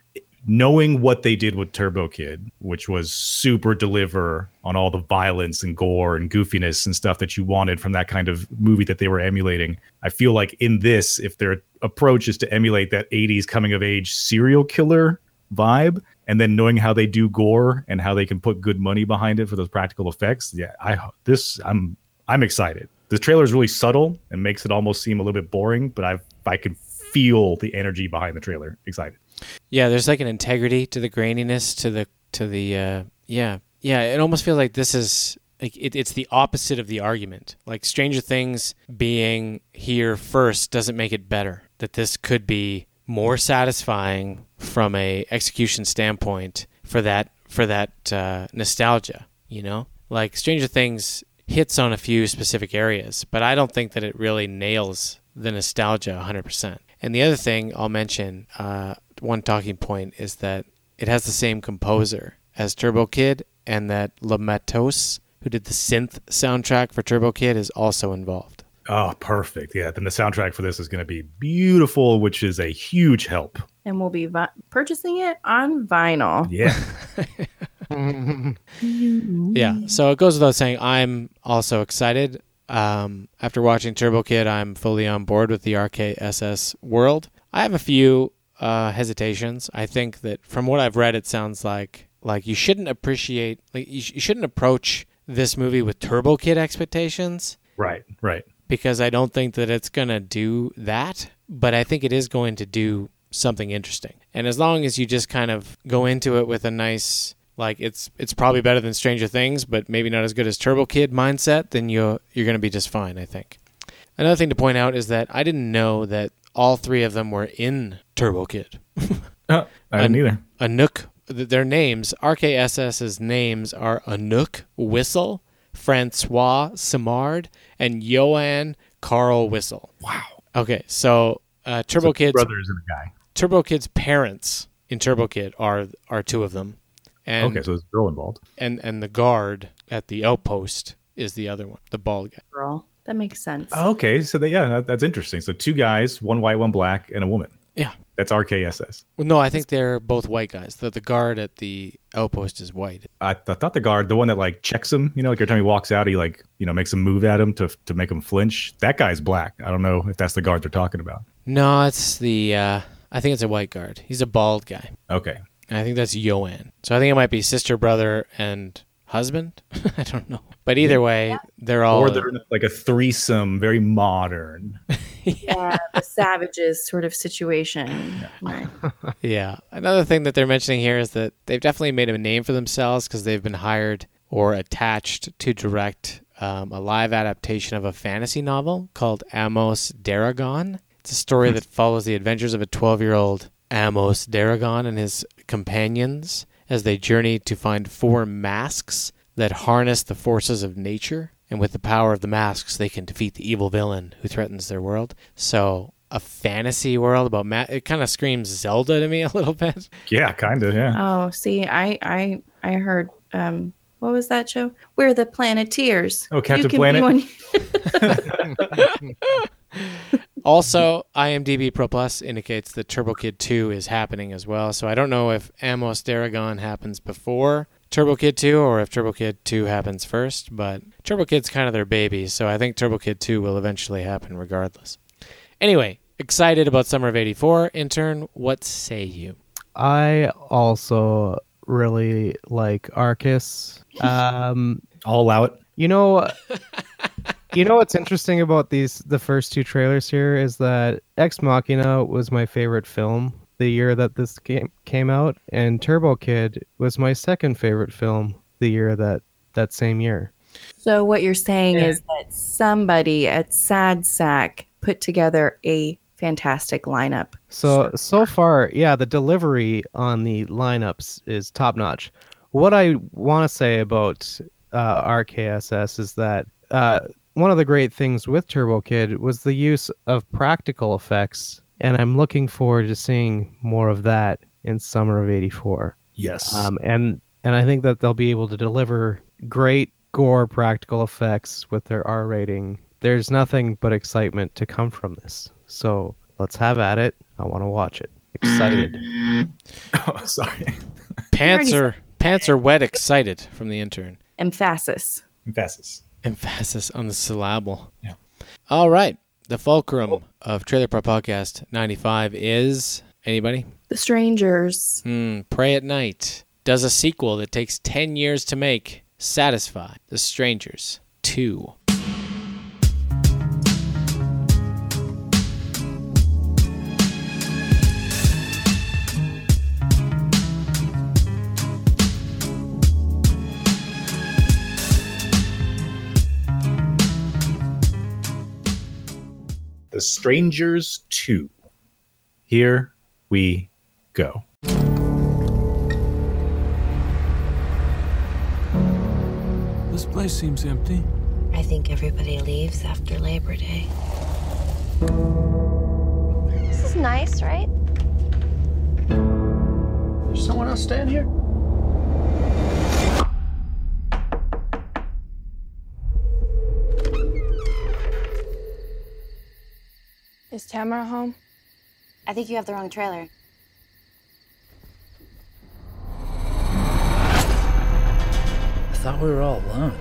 knowing what they did with Turbo Kid, which was super deliver on all the violence and gore and goofiness and stuff that you wanted from that kind of movie that they were emulating. I feel like in this, if their approach is to emulate that 80s coming of age serial killer vibe, and then knowing how they do gore and how they can put good money behind it for those practical effects, yeah, I this I'm I'm excited. The trailer is really subtle and makes it almost seem a little bit boring, but I I can feel the energy behind the trailer. Excited. Yeah, there's like an integrity to the graininess to the to the uh yeah. Yeah, it almost feels like this is like it, it's the opposite of the argument. Like Stranger Things being here first doesn't make it better. That this could be more satisfying from a execution standpoint for that for that uh, nostalgia. You know, like Stranger Things hits on a few specific areas, but I don't think that it really nails the nostalgia 100%. And the other thing I'll mention, uh, one talking point is that it has the same composer as Turbo Kid, and that Le Matos, who did the synth soundtrack for Turbo Kid, is also involved. Oh, perfect. Yeah, then the soundtrack for this is going to be beautiful, which is a huge help. And we'll be vi- purchasing it on vinyl. Yeah. Yeah, so it goes without saying, I'm also excited. Um, after watching Turbo Kid, I'm fully on board with the RKSS world. I have a few uh, hesitations. I think that from what I've read, it sounds like like you shouldn't appreciate like you, sh- you shouldn't approach this movie with Turbo Kid expectations right, right. because I don't think that it's going to do that, but I think it is going to do something interesting. And as long as you just kind of go into it with a nice like it's it's probably better than Stranger Things, but maybe not as good as Turbo Kid mindset, then you're you're going to be just fine, I think. Another thing to point out is that I didn't know that all three of them were in Turbo Kid. Oh, I didn't either. Anouk, th- their names, RKSS's names are Anouk Whissell, Francois Simard, and Johan Carl Whistle. Wow. Okay, so uh, Turbo So Kid's brothers and a guy. Turbo Kid's parents in Turbo Kid are are two of them, and okay, so there's a girl involved. and and the guard at the outpost is the other one, the bald guy. Girl. That makes sense. Okay, so they, yeah, that, that's interesting. So two guys, one white, one black, and a woman. Yeah. That's RKSS. Well, no, I think they're both white guys. The the guard at the outpost is white. I, I thought the guard, the one that like checks him, you know, like every time he walks out, he like, you know, makes a move at him to to make him flinch. That guy's black. I don't know if that's the guard they're talking about. No, it's the uh, I think it's a white guard. He's a bald guy. Okay. And I think that's Yoann. So I think it might be sister, brother, and husband. I don't know. But either way, they're all or they're in like a threesome, very modern. yeah, the savages sort of situation. Right. Yeah. Another thing that they're mentioning here is that they've definitely made a name for themselves because they've been hired or attached to direct um, a live adaptation of a fantasy novel called Amos Daragon. It's a story that follows the adventures of a 12 year old Amos Daragon and his companions as they journey to find four masks that harness the forces of nature. And with the power of the masks, they can defeat the evil villain who threatens their world. So, a fantasy world about ma- it kind of screams Zelda to me a little bit. Yeah, kind of. Yeah. Oh, see, I I I heard um what was that show? We're the Planeteers. Oh, Captain You can be Planet? one- Also, IMDb Pro Plus indicates that Turbo Kid 2 is happening as well. So I don't know if Amos Daragon happens before Turbo Kid 2 or if Turbo Kid 2 happens first, but Turbo Kid's kind of their baby, so I think Turbo Kid 2 will eventually happen regardless. Anyway, excited about Summer of 84. Intern, what say you? I also really like Arcus. Um, I'll allow it. You know, you know what's interesting about these the first two trailers here is that Ex Machina was my favorite film the year that this game came out, and Turbo Kid was my second favorite film the year that that same year. So what you're saying is that somebody at Sad Sack put together a fantastic lineup. So so far, yeah, the delivery on the lineups is top notch. What I want to say about uh, RKSS is that uh, one of the great things with Turbo Kid was the use of practical effects, and I'm looking forward to seeing more of that in summer of '84. Yes. Um, and and I think that they'll be able to deliver great gore practical effects with their R rating. There's nothing but excitement to come from this. So let's have at it. I want to watch it. Excited. oh, sorry. Pants are, pants are wet excited from the intern. Emphasis. Emphasis. Emphasis on the syllable. Yeah. All right. The fulcrum of Trailer Park Podcast 95 is anybody? The Strangers. Hmm, Prey at Night. Does a sequel that takes 10 years to make satisfy The Strangers 2? Strangers 2. Here we go. This place seems empty. I think everybody leaves after Labor Day. This is nice, right? There's someone else staying here? Is Tamara home? I think you have the wrong trailer. I thought we were all alone.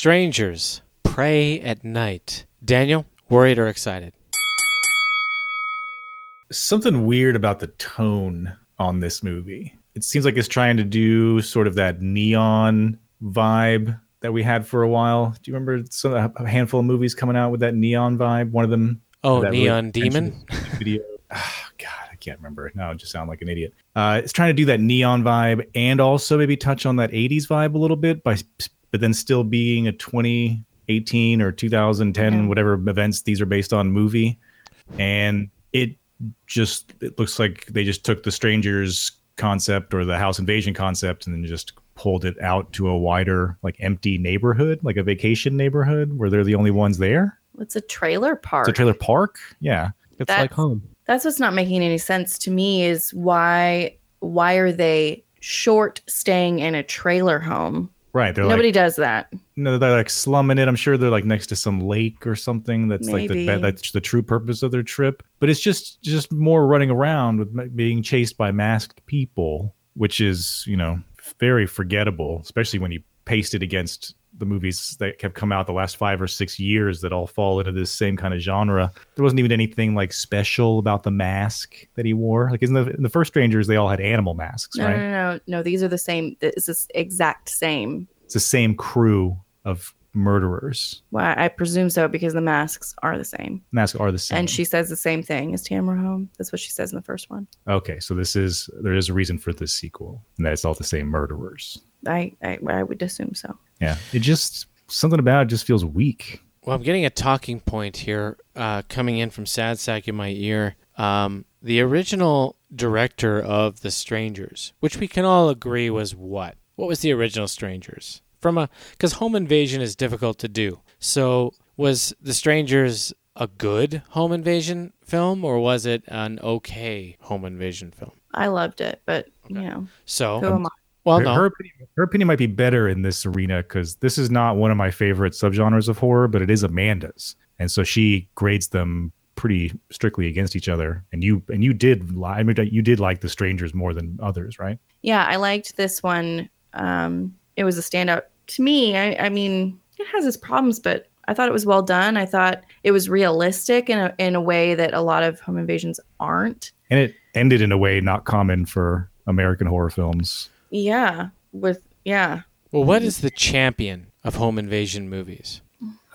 Strangers Prey at Night. Daniel, worried or excited? Something weird about the tone on this movie. It seems like it's trying to do sort of that neon vibe that we had for a while. Do you remember some a handful of movies coming out with that neon vibe? One of them. Oh, that Neon really Demon? video. Ah, God, I can't remember now. I just sound like an idiot. Uh, it's trying to do that neon vibe and also maybe touch on that 80s vibe a little bit, by but then still being a 2018 or 2010 Yeah. whatever events these are based on movie, and it just it looks like they just took the strangers concept or the house invasion concept and then just pulled it out to a wider like empty neighborhood like a vacation neighborhood where they're the only ones there It's a trailer park. it's a trailer park yeah It's That's- like home. That's what's not making any sense to me is why why are they short staying in a trailer home? Right they're Nobody like does that. no they're like slumming it. I'm sure they're like next to some lake or something that's like the that's the true purpose of their trip. But it's just just more running around with being chased by masked people which is you know very forgettable especially when you paste it against the movies that have come out the last five or six years that all fall into this same kind of genre there wasn't even anything like special about the mask that he wore like in the, in the first strangers they all had animal masks No, right no, no, no, no. These are the same. It's this exact same. it's the same crew of murderers Well, I presume so because the masks are the same. masks are the same And she says the same thing as Tamara Home. That's what she says in the first one. Okay, so this is there is a reason for this sequel, and that it's all the same murderers. I, I I would assume so. Yeah, it just something about it just feels weak. Well, I'm getting a talking point here uh, coming in from Sad Sack in my ear. Um, the original director of The Strangers, which we can all agree was what? What was the original Strangers? From a because home invasion is difficult to do. So was The Strangers a good home invasion film, or was it an okay home invasion film? I loved it, but you know, So, who am I? Well, her, no, her opinion, her opinion might be better in this arena because this is not one of my favorite subgenres of horror, but it is Amanda's, and so she grades them pretty strictly against each other. And you and you did li- I mean you did like The Strangers more than others, right? Yeah, I liked this one. Um, it was a standout to me. I, I mean, it has its problems, but I thought it was well done. I thought it was realistic in a in a way that a lot of home invasions aren't. And it ended in a way not common for American horror films. Yeah, with yeah. well, what is the champion of home invasion movies?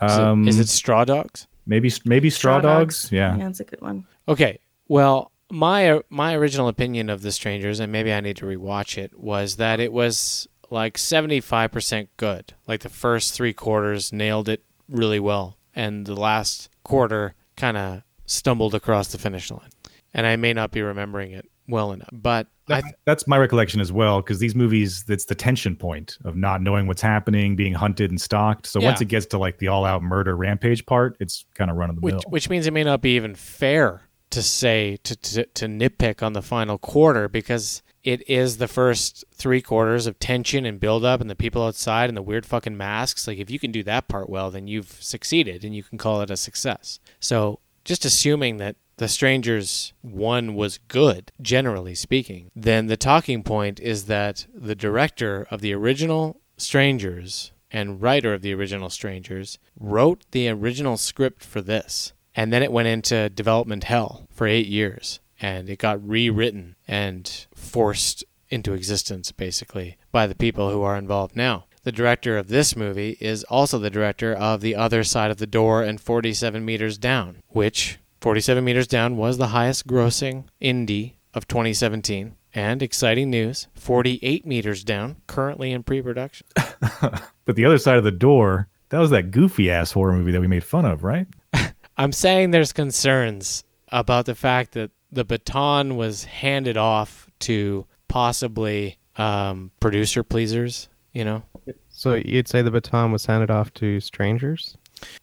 Is, Um, it, is it Straw Dogs? maybe maybe Straw, Dogs? Yeah. yeah, it's a good one. Okay. Well, my my original opinion of The Strangers, and maybe I need to rewatch it, was that it was like seventy five percent good. Like the first three quarters nailed it really well, and the last quarter kind of stumbled across the finish line. And I may not be remembering it well enough, but That- that's my recollection as well because these movies that's the tension point of not knowing what's happening being hunted and stalked. So once it gets to like the all-out murder rampage part it's kind of run of the which mill. which means it may not be even fair to say to, to to nitpick on the final quarter because it is the first three quarters of tension and build up and the people outside and the weird fucking masks. Like if you can do that part well then you've succeeded and you can call it a success. So just assuming that the strangers one was good generally speaking. Then the talking point is that the director of the original strangers and writer of the original strangers wrote the original script for this. And then it went into development hell for eight years and it got rewritten and forced into existence basically by the people who are involved now. The director of this movie is also the director of the other side of the door and 47 meters down which 47 meters down was the highest grossing indie of 2017 and exciting news 48 meters down currently in pre-production but the other side of the door that was that goofy ass horror movie that we made fun of right I'm saying there's concerns about the fact that the baton was handed off to possibly um, producer pleasers, you know? So you'd say the baton was handed off to strangers?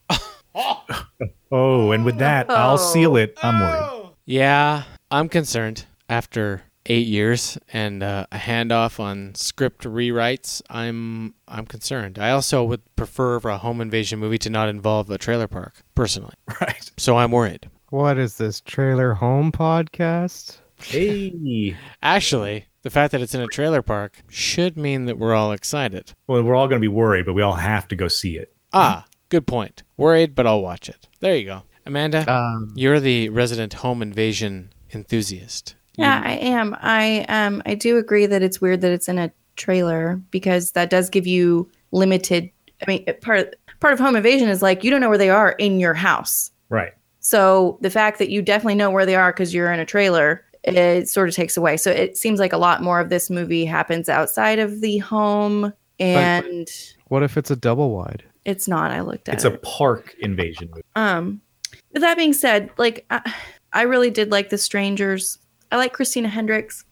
oh and with that i'll seal it i'm worried Yeah, I'm concerned. After eight years and uh, a handoff on script rewrites, I'm I'm concerned. I also would prefer for a home invasion movie to not involve a trailer park, personally. Right. So I'm worried. What is this trailer home podcast? hey Actually, the fact that it's in a trailer park should mean that we're all excited. well we're all going to be worried but we all have to go see it Ah, good point. Worried, but I'll watch it. There you go. Amanda, Um, you're the resident home invasion enthusiast. Yeah, I am. I um I do agree that it's weird that it's in a trailer because that does give you limited. I mean, part of, part of home invasion is like you don't know where they are in your house. right So the fact that you definitely know where they are because you're in a trailer it sort of takes away. So it seems like a lot more of this movie happens outside of the home, and What if it's a double wide? It's not. I looked at it. It's it. a park invasion movie. Um, that being said, like I, I really did like The Strangers. I like Christina Hendricks.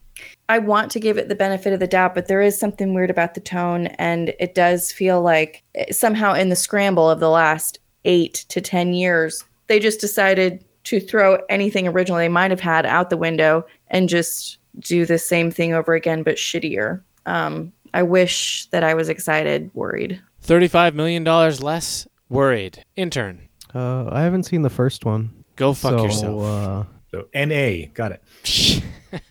I want to give it the benefit of the doubt, but there is something weird about the tone, and it does feel like eh, somehow in the scramble of the last eight to ten years, they just decided to throw anything original they might have had out the window and just do the same thing over again, but shittier. Um, I wish that I was excited, worried. $35 million less? Worried. Intern. Uh, I haven't seen the first one. Go fuck so, yourself. Uh, So NA, got it.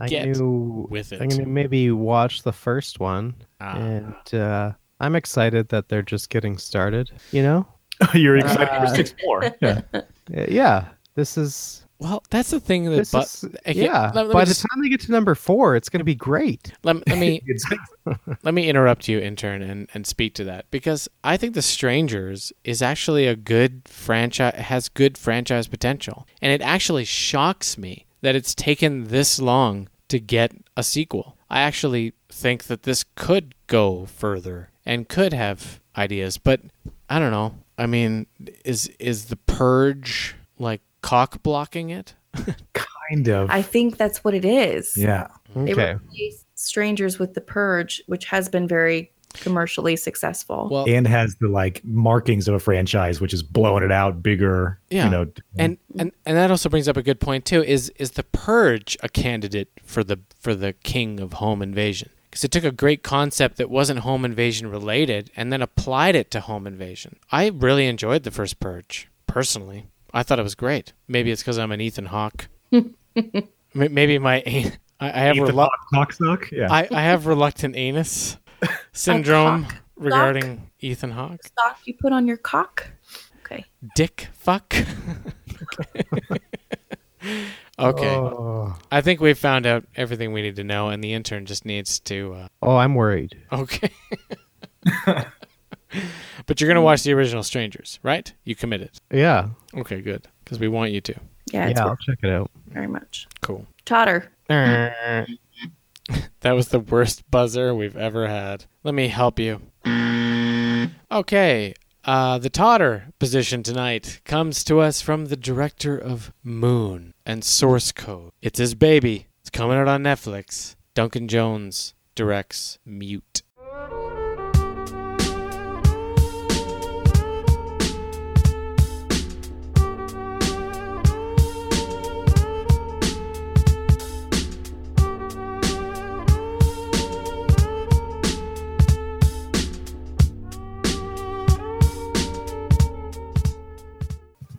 I Get knew with I'm gonna maybe watch the first one, Ah. and uh, I'm excited that they're just getting started. You know? You're excited for Uh, six more. Yeah. Uh, Yeah, this is. Well, that's the thing that. But, is yeah. let- let By just- the time they get to number four, it's gonna be great. let, let me let me interrupt you, intern, and, and speak to that because I think The Strangers is actually a good franchise, has good franchise potential, and it actually shocks me that it's taken this long to get a sequel. I actually think that this could go further and could have ideas, but I don't know. I mean, is is the purge like cock blocking it? kind of. I think that's what it is. yeah. They Okay. replaced Strangers with The Purge, which has been very commercially successful. Well, And has the like markings of a franchise, which is blowing it out bigger. Yeah. You know, and and and that also brings up a good point too. Is is the purge a candidate for the for the king of home invasion? Because it took a great concept that wasn't home invasion related and then applied it to home invasion. I really enjoyed the first purge personally. I thought it was great. Maybe it's because I'm an Ethan Hawke. M- Maybe my I, I have Ethan relu- Hawke cocksock. Yeah. I, I have reluctant anus syndrome regarding Ethan Hawke. Stock you put on your cock. Okay. Dick fuck. okay. Oh, I think we've found out everything we need to know, and the intern just needs to. Uh, oh I'm worried. okay. But you're gonna watch the original Strangers, right? You committed. Yeah. Okay, good, because we want you to. Yeah, yeah, I'll check it out. very much. Cool. Totter. that was the worst buzzer we've ever had. Let me help you. Okay. Uh, the Totter position tonight comes to us from the director of Moon and Source Code. It's his baby. It's coming out on Netflix. Duncan Jones directs Mute.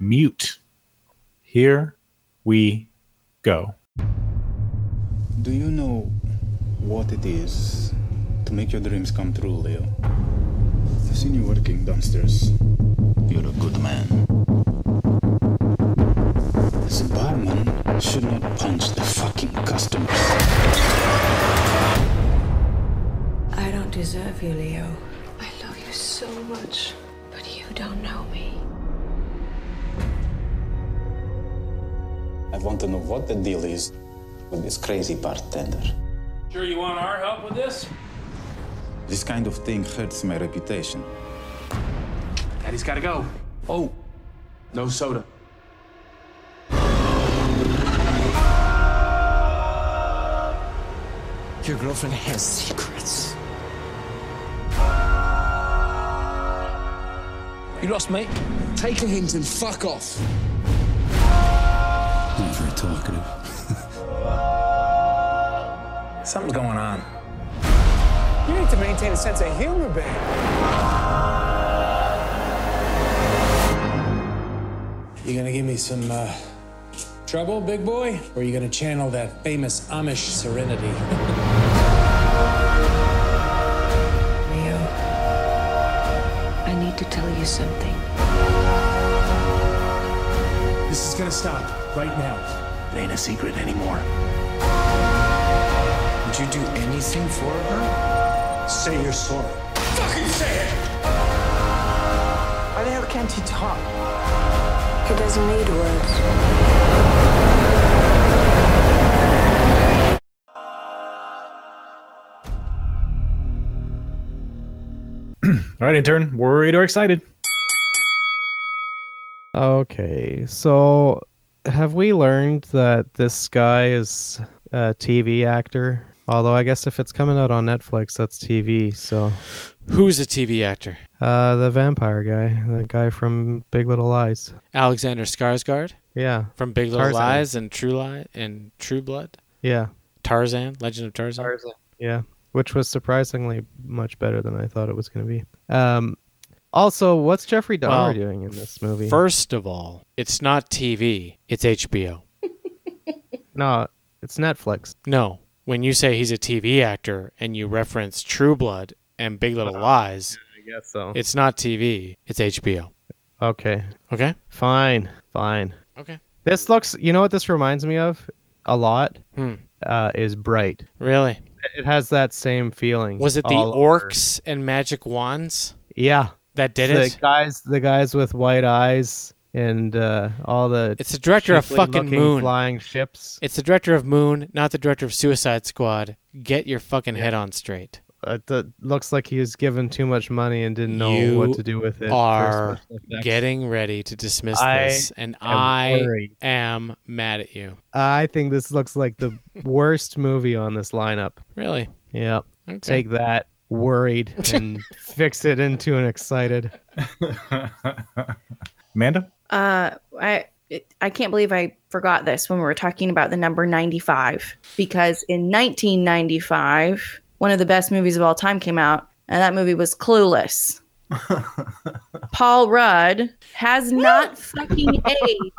Mute. Here we go. Do you know what it is to make your dreams come true, Leo? I've seen you working downstairs. You're a good man. This barman should not punch the fucking customers. I don't deserve you, Leo. I love you so much. But you don't know me. I want to know what the deal is with this crazy bartender. Sure you want our help with this? This kind of thing hurts my reputation. Daddy's gotta go. Oh, no soda. Your girlfriend has secrets. You lost, mate? Take a hint and fuck off. Not very talkative. Something's going on. You need to maintain a sense of humor, babe. You gonna give me some uh, trouble, big boy? Or are you gonna channel that famous Amish serenity? Leo, I need to tell you something. This is gonna stop right now. It ain't a secret anymore. Would you do anything for her? Say your story. sorry. Fucking say it! Why the hell can't he talk? He doesn't need words. All right, intern. Worried or excited? Okay, so have we learned that this guy is a TV actor? Although I guess if it's coming out on Netflix, that's TV. So Who's a TV actor? uh, the vampire guy, the guy from Big Little Lies. Alexander Skarsgård Yeah, from Big Little Tarzan. Lies and True Lie and True Blood. yeah, Tarzan, Legend of Tarzan. yeah. Which was surprisingly much better than I thought it was going to be. Um, also, what's Jeffrey Dahmer Well, doing in this movie? First of all, it's not TV, it's HBO. no, it's Netflix. No, when you say he's a TV actor and you reference True Blood and Big Little Lies, I guess so. it's not TV, it's HBO. Okay, Okay? fine, fine. Okay. This looks. You know what this reminds me of a lot Hmm. uh, is Bright. Really? It has that same feeling. Was it the all over. orcs and magic wands Yeah, that did the it? guys, the guys with white eyes and uh, all the. It's the director of fucking Moon. flying ships. It's the director of Moon, not the director of Suicide Squad. Get your fucking head on straight. Uh, looks like he was given too much money and didn't know you what to do with it. are getting ready to dismiss I this, and am I worried. am mad at you. I think this looks like the worst movie on this lineup. Really? Yeah. Okay. Take that, worried, and fix it into an excited. Amanda? Uh, I it, I can't believe I forgot this when we were talking about the number 95 because in 1995, one of the best movies of all time came out, and that movie was Clueless. Paul Rudd has not fucking aged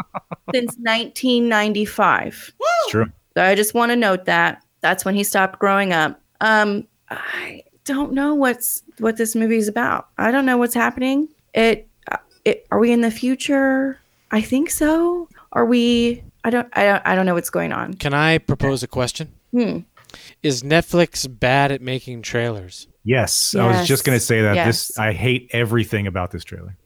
since 1995. It's true. So I just want to note that that's when he stopped growing up. Um, I don't know what's what this movie is about. I don't know what's happening. It, uh, it are we in the future? I think so. Are we? I don't. I don't. I don't know what's going on. Can I propose a question? Hmm. Is Netflix bad at making trailers? Yes, I was just going to say that. Yes. This I hate everything about this trailer.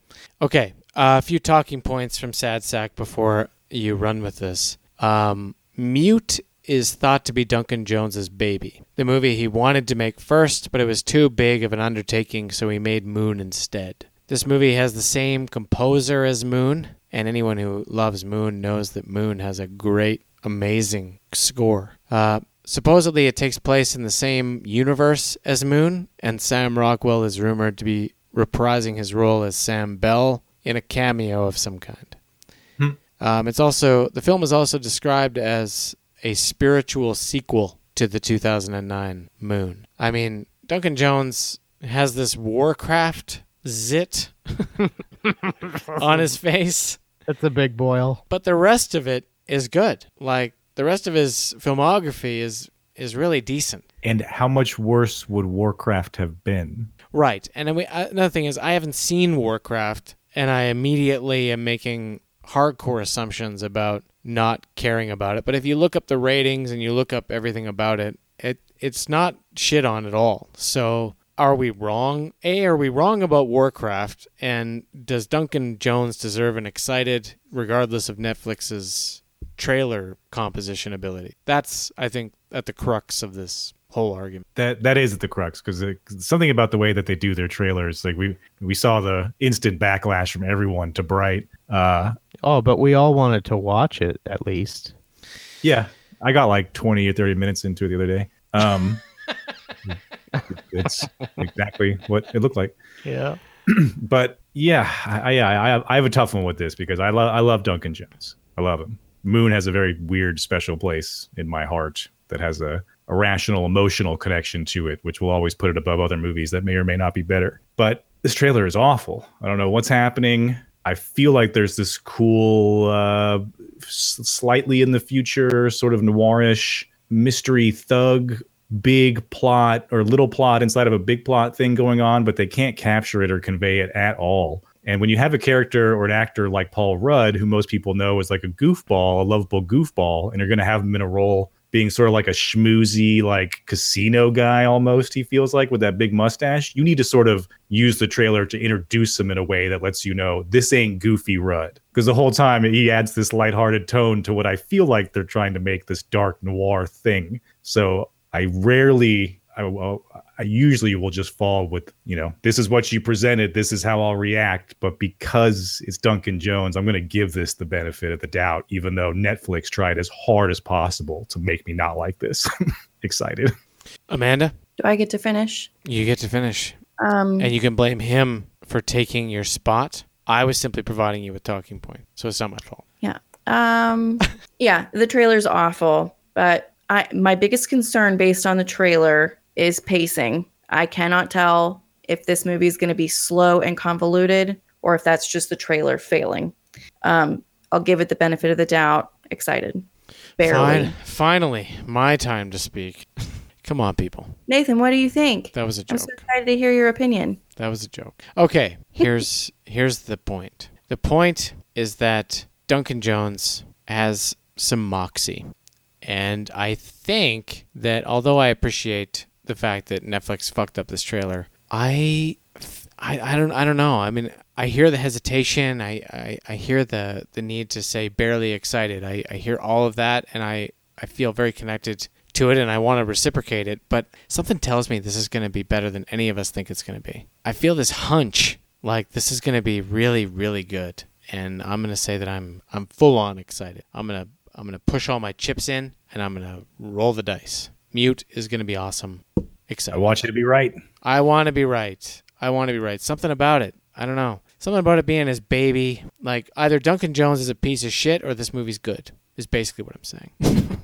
Okay, uh, a few talking points from Sad Sack before you run with this. Um, Mute is thought to be Duncan Jones's baby, the movie he wanted to make first, but it was too big of an undertaking, so he made Moon instead. This movie has the same composer as Moon, and anyone who loves Moon knows that Moon has a great, amazing score. Uh, supposedly, it takes place in the same universe as Moon, and Sam Rockwell is rumored to be reprising his role as Sam Bell in a cameo of some kind. Um, it's also the film is also described as a spiritual sequel to the 2009 Moon. I mean, Duncan Jones has this Warcraft zit on his face, It's a big boil. but the rest of it is good. Like the rest of his filmography is is really decent. And how much worse would Warcraft have been? Right. And then we, uh, another thing is, I haven't seen Warcraft, and I immediately am making hardcore assumptions about not caring about it. But if you look up the ratings and you look up everything about it, it it's not shit on at all. So are we wrong? A, are we wrong about Warcraft? And does Duncan Jones deserve an excited, regardless of Netflix's trailer composition ability? That's, I think, at the crux of this whole argument. That that is at the crux because something about the way that they do their trailers. Like we we saw the instant backlash from everyone to Bright. Uh, Oh, but we all wanted to watch it at least. yeah, I got like twenty or thirty minutes into it the other day. Um, it's exactly what it looked like. Yeah. but yeah, I, I I I have a tough one with this because I love I love Duncan Jones. I love him. Moon has a very weird, special place in my heart that has a, a rational, emotional connection to it, which will always put it above other movies that may or may not be better. But this trailer is awful. I don't know what's happening. I feel like there's this cool, uh, slightly in the future, sort of noirish mystery thug big plot or little plot inside of a big plot thing going on, but they can't capture it or convey it at all. And when you have a character or an actor like Paul Rudd, who most people know is like a goofball, a lovable goofball, and you're going to have him in a role being sort of like a schmoozy, like casino guy almost, he feels like with that big mustache, you need to sort of use the trailer to introduce him in a way that lets you know this ain't goofy Rudd. Because the whole time he adds this lighthearted tone to what I feel like they're trying to make this dark noir thing. So I rarely, I, I usually will just fall with, you know, this is what you presented, this is how I'll react. But because it's Duncan Jones, I'm going to give this the benefit of the doubt, even though Netflix tried as hard as possible to make me not like this. Excited. Amanda, Do I get to finish? you get to finish. Um, And you can blame him for taking your spot. I was simply providing you with talking point, so it's not my fault. Yeah. Um yeah, the trailer's awful, but I my biggest concern based on the trailer is pacing. I cannot tell if this movie is going to be slow and convoluted or if that's just the trailer failing. Um I'll give it the benefit of the doubt. Excited. Barely. Fine. Finally, my time to speak. Come on, people. Nathan, what do you think? That was a joke. I'm so excited to hear your opinion. That was a joke. Okay, here's here's the point. The point is that Duncan Jones has some moxie. And I think that although I appreciate the fact that Netflix fucked up this trailer, I I, I don't I don't know. I mean, I hear the hesitation. I, I, I hear the, the need to say barely excited. I, I hear all of that and I, I feel very connected to it and I want to reciprocate it, but something tells me this is going to be better than any of us think it's going to be. I feel this hunch like this is going to be really really good and I'm going to say that I'm I'm full on excited. I'm to I'm to push all my chips in and I'm to roll the dice. Mute is going to be awesome. Excited. I want you to be right. I want to be right. I want to be right. Something about it. I don't know. Something about it being his baby. Like either Duncan Jones is a piece of shit or this movie's good. Is basically what I'm saying.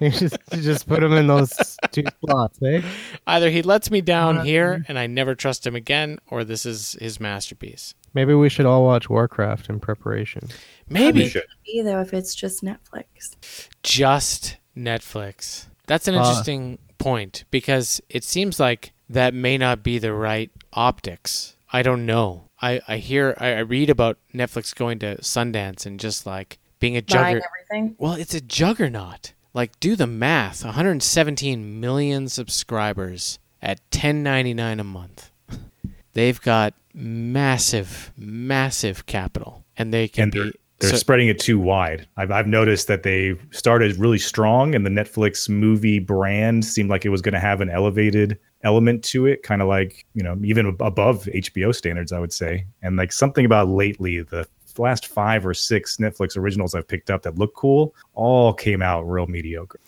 you just you just put him in those two slots, eh? either he lets me down here and I never trust him again, or this is his masterpiece. Maybe we should all watch Warcraft in preparation. Maybe Be though if it's just Netflix. just Netflix. That's an Uh, interesting point because it seems like that may not be the right optics. I don't know. I, I hear I, I read about Netflix going to Sundance and just like being a Buying juggernaut. Well, it's a juggernaut. Like do the math. 117 million subscribers at 10.99 a month. They've got massive massive capital and they can And be they're so- spreading it too wide. I've, I've noticed that they started really strong, and the Netflix movie brand seemed like it was going to have an elevated element to it, kind of like, you know, even above HBO standards, I would say. And like something about lately, the last five or six Netflix originals I've picked up that look cool all came out real mediocre.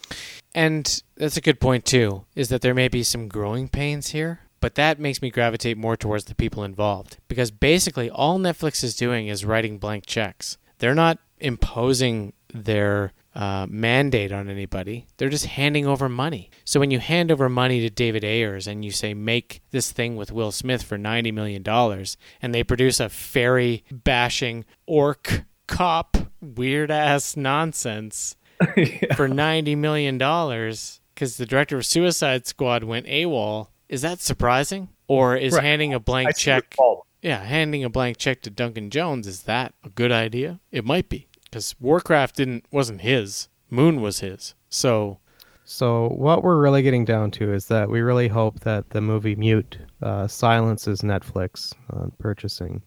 And that's a good point too, is that there may be some growing pains here, but that makes me gravitate more towards the people involved because basically all Netflix is doing is writing blank checks. They're not imposing their uh, mandate on anybody. They're just handing over money. So when you hand over money to David Ayers and you say make this thing with Will Smith for 90 million dollars and they produce a fairy bashing orc cop weird ass nonsense for 90 million dollars cuz the director of Suicide Squad went AWOL, is that surprising? Or is Right. handing a blank I check. Yeah, handing a blank check to Duncan Jones is that a good idea? It might be because Warcraft didn't wasn't his. Moon was his. So So what we're really getting down to is that we really hope that the movie Mute uh, silences Netflix on purchasing.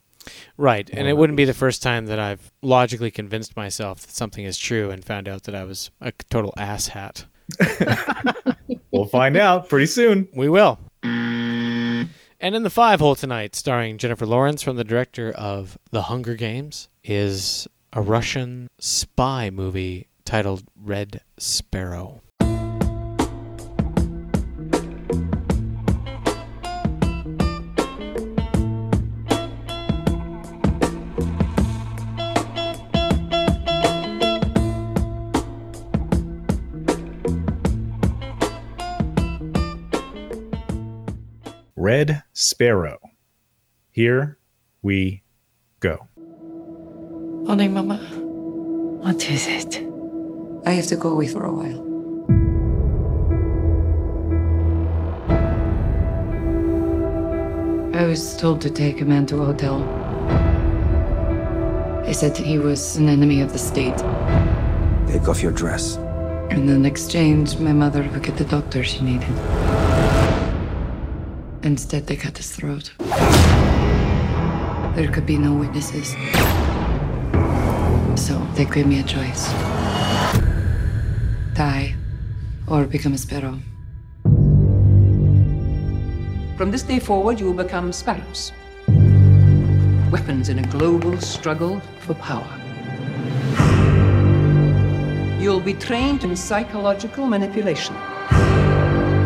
right, and it wouldn't be the first time that I've logically convinced myself that something is true and found out that I was a total asshat. We'll find out pretty soon. We will. And in the five hole tonight, starring Jennifer Lawrence from the director of The Hunger Games, is a Russian spy movie titled Red Sparrow. Red Sparrow. Here we go. Honey, Mama. What is it? I have to go away for a while. I was told to take a man to a hotel. They said he was an enemy of the state. Take off your dress. And in exchange, my mother would get the doctor she needed. Instead, they cut his throat. There could be no witnesses. So they gave me a choice die or become a sparrow. From this day forward, you will become sparrows. Weapons in a global struggle for power. You'll be trained in psychological manipulation.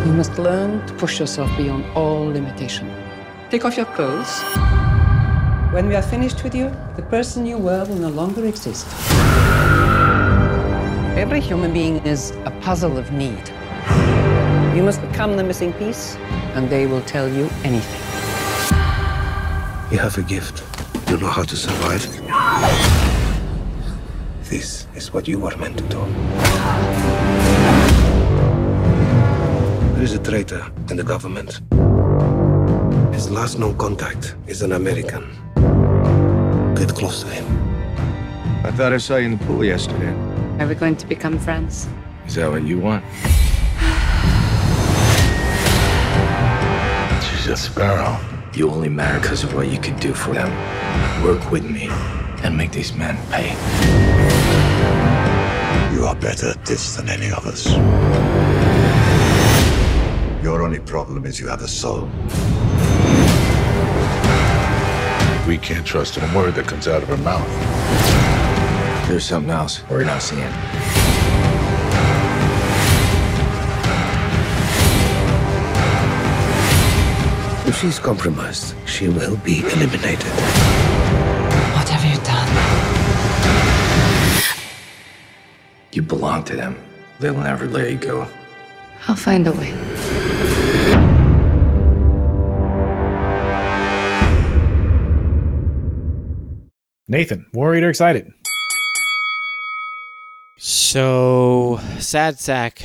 You must learn to push yourself beyond all limitation. Take off your clothes. When we are finished with you, the person you were will no longer exist. Every human being is a puzzle of need. You must become the missing piece, and they will tell you anything. You have a gift. You know how to survive. This is what you were meant to do. There is a traitor in the government. His last known contact is an American. Get close to him. I thought I saw you in the pool yesterday. Are we going to become friends? Is that what you want? She's a sparrow. You only matter because of what you can do for them. Work with me and make these men pay. You are better at this than any of us. Your only problem is you have a soul. We can't trust a word that comes out of her mouth. There's something else we're not seeing. If she's compromised, she will be eliminated. What have you done? You belong to them. They'll never let you go. I'll find a way. Nathan, worried or excited? So, Sad Sack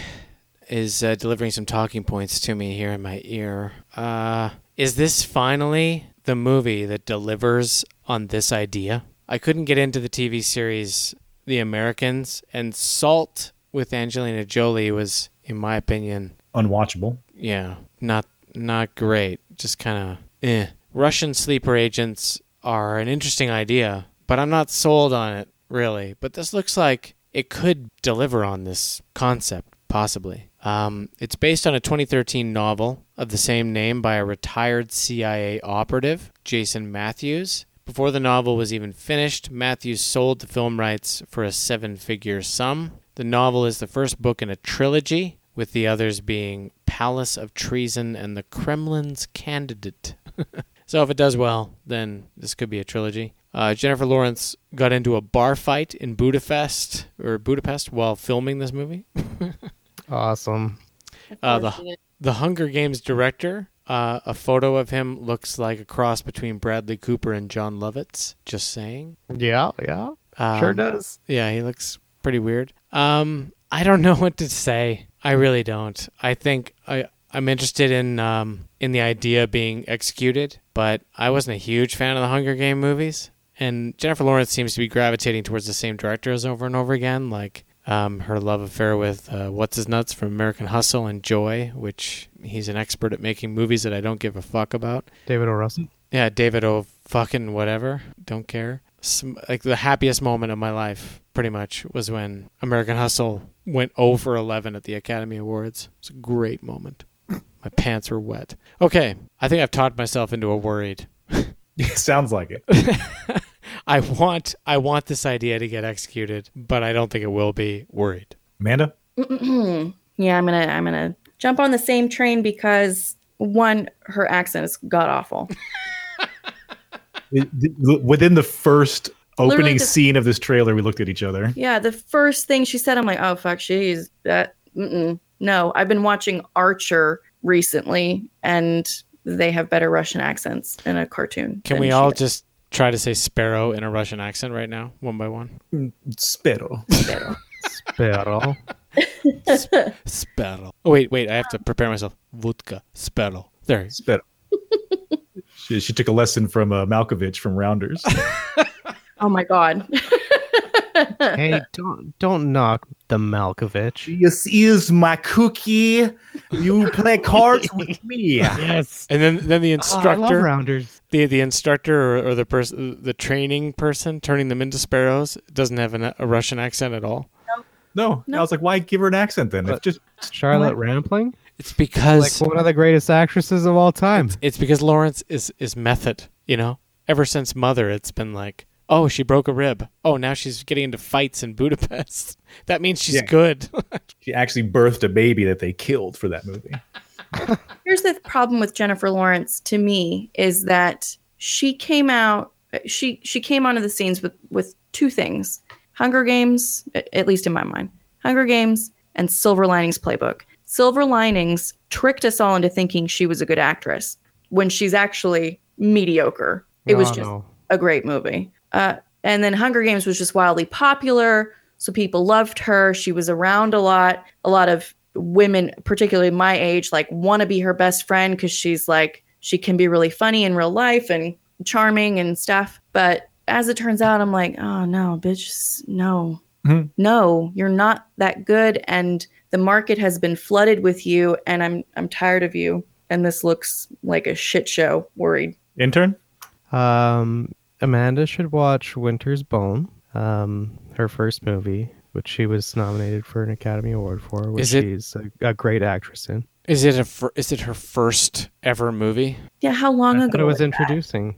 is uh, delivering some talking points to me here in my ear. Uh, is this finally the movie that delivers on this idea? I couldn't get into the TV series The Americans, and Salt with Angelina Jolie was, in my opinion, Unwatchable. yeah, not not great. Just kind of eh. Russian sleeper agents are an interesting idea, but I'm not sold on it really. But this looks like it could deliver on this concept, possibly. Um, it's based on a 2013 novel of the same name by a retired CIA operative, Jason Matthews. Before the novel was even finished, Matthews sold the film rights for a seven figure sum. The novel is the first book in a trilogy, with the others being Palace of Treason and The Kremlin's Candidate. so if it does well, then this could be a trilogy. Uh, Jennifer Lawrence got into a bar fight in Budapest or Budapest while filming this movie. Awesome. Uh, the the Hunger Games director, uh, a photo of him looks like a cross between Bradley Cooper and Jon Lovitz. Just saying. Yeah, yeah. sure Um, does. Yeah, he looks pretty weird. Um, I don't know what to say. I really don't. I think I I'm interested in um in the idea being executed, but I wasn't a huge fan of the Hunger Game movies. And Jennifer Lawrence seems to be gravitating towards the same directors over and over again, like um, her love affair with uh, What's His Nuts from American Hustle and Joy, which he's an expert at making movies that I don't give a fuck about. David O. Russell. Yeah, David O. fucking whatever. Don't care. Some, like the happiest moment of my life, pretty much, was when American Hustle went 0 for 11 at the Academy Awards. It's a great moment. My pants were wet. Okay, I think I've talked myself into a worried. Sounds like it. I want I want this idea to get executed, but I don't think it will be worried. Amanda? yeah, I'm gonna I'm gonna jump on the same train because one, her accent is god awful. Within the first opening the- scene of this trailer, we looked at each other. Yeah, the first thing she said, I'm like, oh fuck, she's that. Mm-mm. No, I've been watching Archer recently, and they have better Russian accents in a cartoon. Can we all does. just try to say sparrow in a Russian accent right now, one by one? Sparrow. Sparrow. Sparrow. Sparrow. Oh wait, wait, I have to prepare myself. Vodka. Sparrow. There. Sparrow. She, she took a lesson from uh, Malkovich from Rounders. Oh my god. Hey, don't don't knock the Malkovich. This is my cookie. You play cards with me. Yes. And then then the Oh, I instructor love rounders. the the instructor or, or the person the training person turning them into sparrows doesn't have an, a Russian accent at all. No, no. I was like, why give her an accent then? It's just Charlotte Rampling. It's because like one of the greatest actresses of all time. It's because Lawrence is is method. You know, ever since Mother, it's been like, oh, she broke a rib. Oh, now she's getting into fights in Budapest. That means she's Yeah. good. She actually birthed a baby that they killed for that movie. Here's the problem with Jennifer Lawrence to me is that she came out she she came onto the scenes with with two things. Hunger Games, at least in my mind. Hunger Games and Silver Linings Playbook. Silver Linings tricked us all into thinking she was a good actress when she's actually mediocre. It was Oh, just no. a great movie. Uh, and then Hunger Games was just wildly popular, so people loved her. She was around a lot. A lot of women, particularly my age, like want to be her best friend because she's like she can be really funny in real life and charming and stuff. But as it turns out, I'm like, oh no, bitch, no, Mhm. no, you're not that good, and the market has been flooded with you, and I'm I'm tired of you. And this looks like a shit show. Worried. Intern? Um, Amanda should watch Winter's Bone, um, her first movie, which she was nominated for an Academy Award for, which Is it- she's a, a great actress in. Is it a fir- is it her first ever movie? Yeah, how long I ago thought it was that? introducing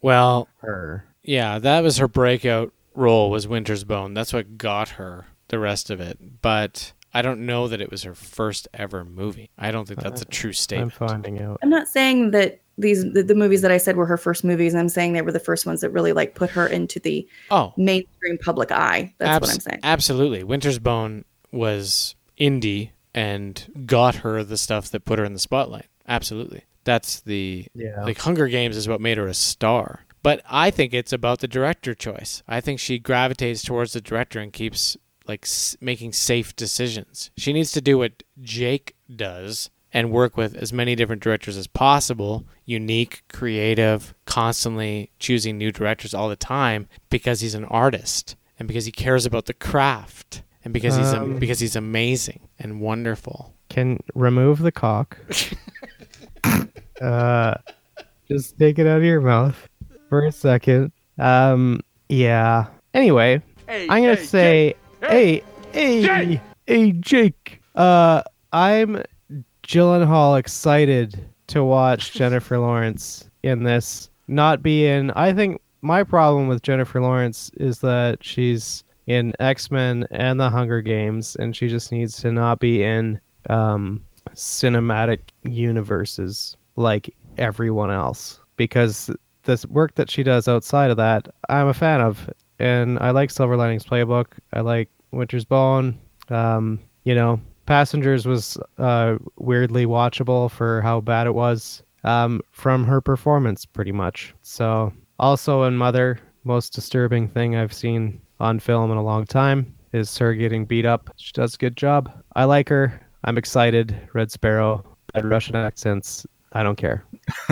Well, her. yeah, that was her breakout role was Winter's Bone. That's what got her the rest of it. But I don't know that it was her first ever movie. I don't think that's a true statement. I'm statement. finding out. I'm not saying that these the, the movies that I said were her first movies. I'm saying they were the first ones that really like put her into the Oh, mainstream public eye. That's what I'm saying. Absolutely. Winter's Bone was indie and got her the stuff that put her in the spotlight. Absolutely. That's the Yeah. like Hunger Games is what made her a star. But I think it's about the director choice. I think she gravitates towards the director and keeps like s- making safe decisions. She needs to do what Jake does and work with as many different directors as possible, unique, creative, constantly choosing new directors all the time because he's an artist and because he cares about the craft and because he's Um, because he's amazing and wonderful. Can remove the cock. uh, just take it out of your mouth for a second. Um, yeah. Anyway, I'm gonna say, hey, hey, hey, Jake. Uh, I'm Gyllenhaal excited to watch Jennifer Lawrence in this. Not be in. I think my problem with Jennifer Lawrence is that she's in X Men and the Hunger Games, and she just needs to not be in um, cinematic universes like everyone else. Because this work that she does outside of that, I'm a fan of, and I like Silver Linings Playbook. I like Winter's Bone. Um, you know, Passengers was uh, weirdly watchable for how bad it was um, from her performance, pretty much. So, also in Mother, most disturbing thing I've seen on film in a long time is her getting beat up. She does a good job. I like her. I'm excited. Red Sparrow, bad Russian accents. I don't care.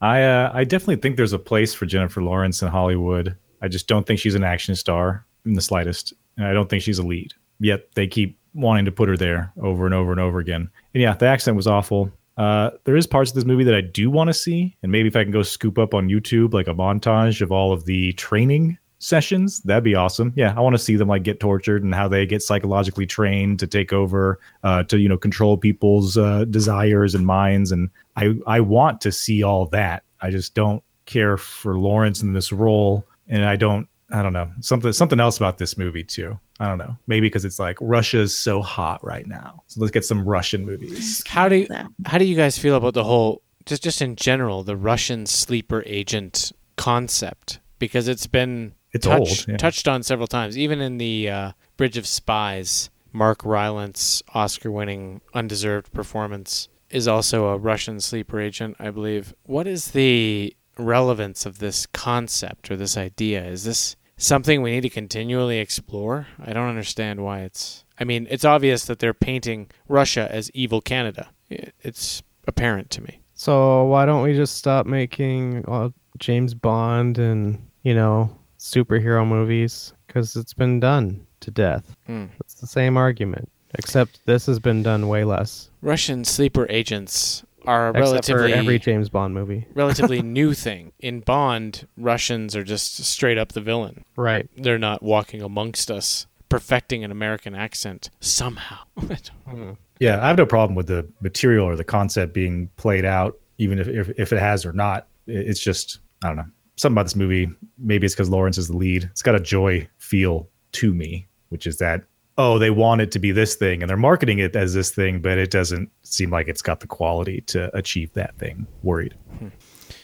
I uh, I definitely think there's a place for Jennifer Lawrence in Hollywood. I just don't think she's an action star in the slightest, and I don't think she's a lead. Yet they keep wanting to put her there over and over and over again. And yeah, the accent was awful. Uh, there is parts of this movie that I do want to see, and maybe if I can go scoop up on YouTube like a montage of all of the training sessions, that'd be awesome. Yeah, I want to see them like get tortured and how they get psychologically trained to take over, uh, to you know control people's uh, desires and minds. And I I want to see all that. I just don't care for Lawrence in this role, and I don't I don't know something something else about this movie too. I don't know. Maybe because it's like Russia's so hot right now. So let's get some Russian movies. How do you, how do you guys feel about the whole just just in general the Russian sleeper agent concept because it's been It's touched, old, yeah. touched on several times even in the uh, Bridge of Spies Mark Rylance Oscar-winning undeserved performance is also a Russian sleeper agent I believe what is the relevance of this concept or this idea is this something we need to continually explore I don't understand why it's I mean it's obvious that they're painting Russia as evil Canada it's apparent to me So why don't we just stop making uh, James Bond and you know superhero movies? Because it's been done to death. Hmm. It's the same argument, except this has been done way less. Russian sleeper agents are a Except for relatively every James Bond movie. relatively new thing. In Bond, Russians are just straight up the villain. Right. They're not walking amongst us, perfecting an American accent somehow. Hmm. Yeah, I have no problem with the material or the concept being played out, even if if, if it has or not. It's just I don't know something about this movie. Maybe it's because Lawrence is the lead. It's got a joy feel to me, which is that oh they want it to be this thing and they're marketing it as this thing, but it doesn't seem like it's got the quality to achieve that thing. Worried. Hmm.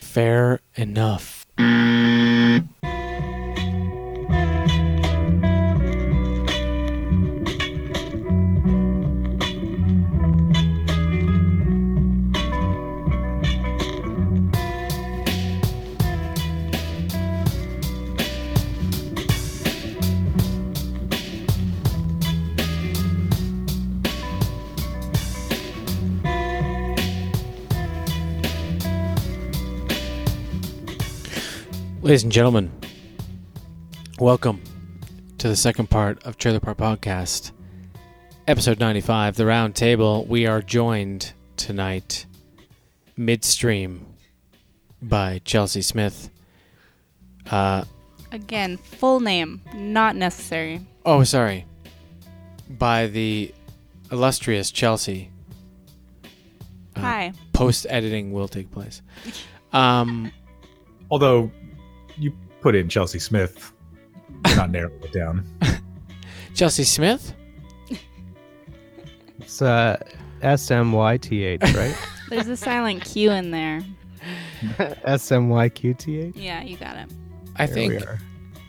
Fair enough. Ladies and gentlemen, welcome to the second part of Trailer Park Podcast, episode 95, The Round Table. We are joined tonight, midstream, by Chelsea Smith. Uh, Again, full name, not necessary. oh, sorry. By the illustrious Chelsea. Hi. Post editing will take place. Um, Although you put in Chelsea Smith, you're not narrowing it down. Chelsea Smith? It's uh, S M Y T H, right? There's a silent Q in there. S M Y Q T H. Yeah, you got it. I There we think are.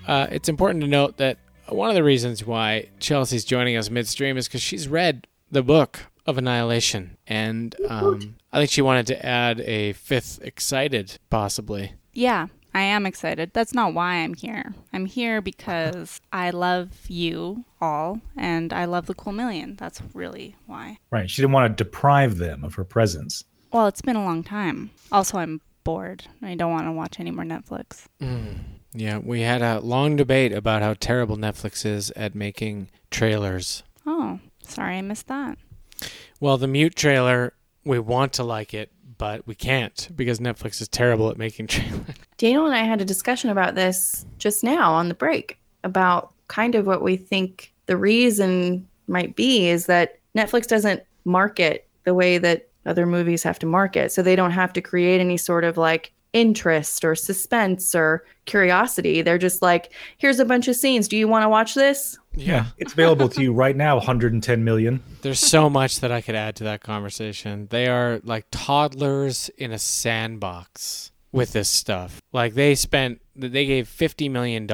uh, it's important to note that one of the reasons why Chelsea's joining us midstream is because she's read the book of Annihilation, and um, I think she wanted to add a fifth excited, possibly. Yeah, I am excited. That's not why I'm here. I'm here because I love you all and I love the cool million. That's really why. Right. She didn't want to deprive them of her presence. Well, it's been a long time. Also, I'm bored. I don't want to watch any more Netflix. Mm. Yeah, we had a long debate about how terrible Netflix is at making trailers. Oh, sorry I missed that. Well, the mute trailer, we want to like it, but we can't because Netflix is terrible at making trailers. Daniel and I had a discussion about this just now on the break about kind of what we think the reason might be is that Netflix doesn't market the way that other movies have to market. So they don't have to create any sort of like interest or suspense or curiosity. They're just like, here's a bunch of scenes. Do you want to watch this? Yeah. It's available to you right now, 110 million. There's so much that I could add to that conversation. They are like toddlers in a sandbox with this stuff. Like they spent, they gave $50 million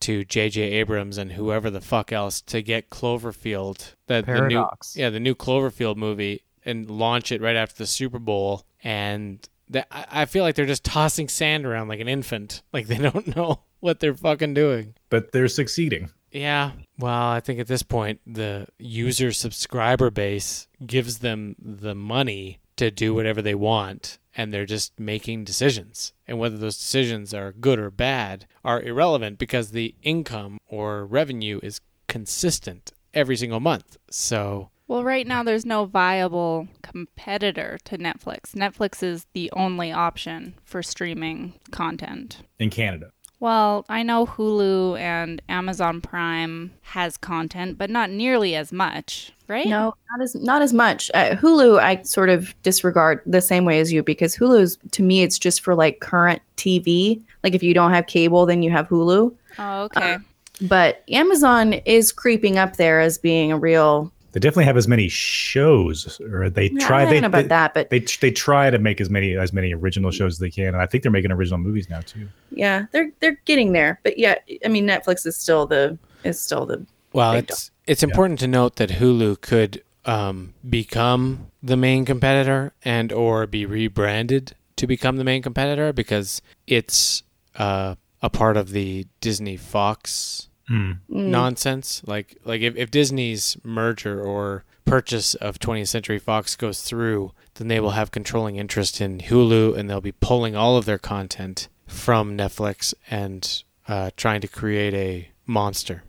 to J.J. Abrams and whoever the fuck else to get Cloverfield, the, the new, Paradox. yeah, the new Cloverfield movie, and launch it right after the Super Bowl. And that, I I feel like they're just tossing sand around like an infant. Like they don't know what they're fucking doing. But they're succeeding. Yeah. Well, I think at this point, the user subscriber base gives them the money to do whatever they want, and they're just making decisions. And whether those decisions are good or bad are irrelevant because the income or revenue is consistent every single month. So, Well, right now there's no viable competitor to Netflix. Netflix is the only option for streaming content. in Canada. Well, I know Hulu and Amazon Prime has content, but not nearly as much, right? No, not as not as much. Uh, Hulu, I sort of disregard the same way as you because Hulu's to me, it's just for like current TV. Like if you don't have cable, then you have Hulu. Oh, okay. But Amazon is creeping up there as being a real. They definitely have as many shows, or they Yeah, try. I don't they, know about they- that, but they they try to make as many as many original shows as they can, and I think they're making original movies now too. yeah, they're they're getting there. But yeah, I mean, Netflix is still the is still the. well, big it's it's important to note that Hulu could um, become the main competitor and or be rebranded to become the main competitor because it's uh, a part of the Disney Fox Mm. Mm. nonsense. Like like if, if Disney's merger or purchase of 20th Century Fox goes through, then they will have controlling interest in Hulu and they'll be pulling all of their content from Netflix and uh, trying to create a monster.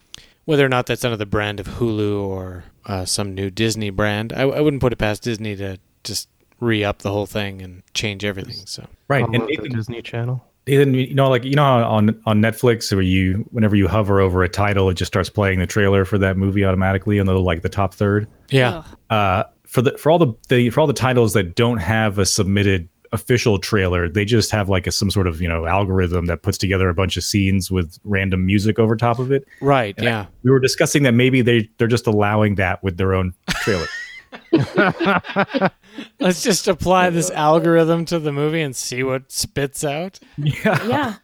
Whether or not that's under the brand of Hulu or uh, some new Disney brand, I, I wouldn't put it past Disney to just re up the whole thing and change everything. So Right, Call and it the Nathan, Disney Channel. Then you know, like you know, on on Netflix, where you whenever you hover over a title, it just starts playing the trailer for that movie automatically on the like the top third. Yeah. Uh, for the for all the, the for all the titles that don't have a submitted official trailer, they just have like a, some sort of you know algorithm that puts together a bunch of scenes with random music over top of it. Right. And I- yeah. we were discussing that maybe they they're just allowing that with their own trailer. Let's just apply this algorithm to the movie and see what spits out. Yeah. Yeah.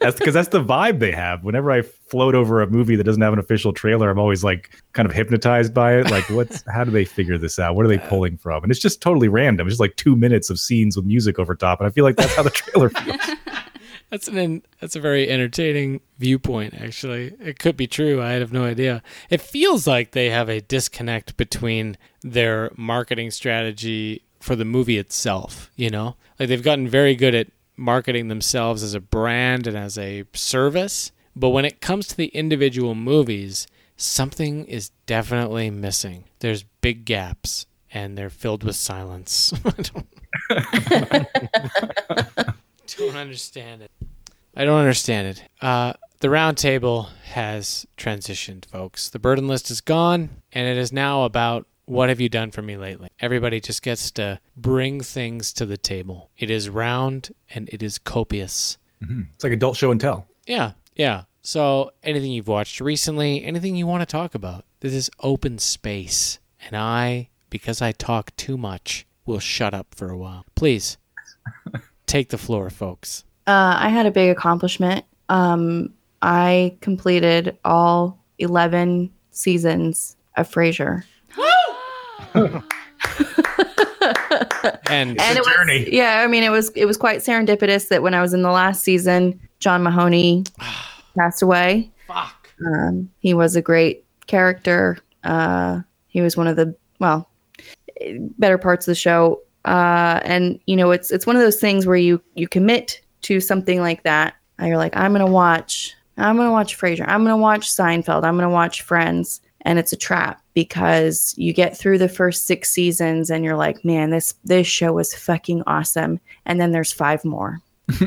That's because that's the vibe they have. Whenever I float over a movie that doesn't have an official trailer, I'm always like kind of hypnotized by it. Like, what's how do they figure this out? What are they pulling from? And it's just totally random. It's just like two minutes of scenes with music over top, and I feel like that's how the trailer feels. That's an that's a very entertaining viewpoint. Actually, it could be true. I have no idea. It feels like they have a disconnect between their marketing strategy for the movie itself. You know, like they've gotten very good at marketing themselves as a brand and as a service, but when it comes to the individual movies, something is definitely missing. There's big gaps, and they're filled with silence. I don't- don't understand it. I don't understand it. Uh, the round table has transitioned, folks. The burden list is gone, and it is now about what have you done for me lately. Everybody just gets to bring things to the table. It is round and it is copious. It's like adult show and tell. Yeah, yeah. So anything you've watched recently, anything you want to talk about, this is open space. And I, because I talk too much, will shut up for a while. Please take the floor, folks. Uh, I had a big accomplishment. Um, I completed all 11 seasons of Frasier. And, and it was, yeah, I mean, it was it was quite serendipitous that when I was in the last season, John Mahoney passed away. Fuck. Um, he was a great character. Uh, he was one of the well better parts of the show. Uh, and you know, it's it's one of those things where you you commit to something like that. You're like, I'm gonna watch. I'm gonna watch Frasier. I'm gonna watch Seinfeld. I'm gonna watch Friends. And it's a trap because you get through the first six seasons and you're like, man, this this show was fucking awesome. And then there's five more.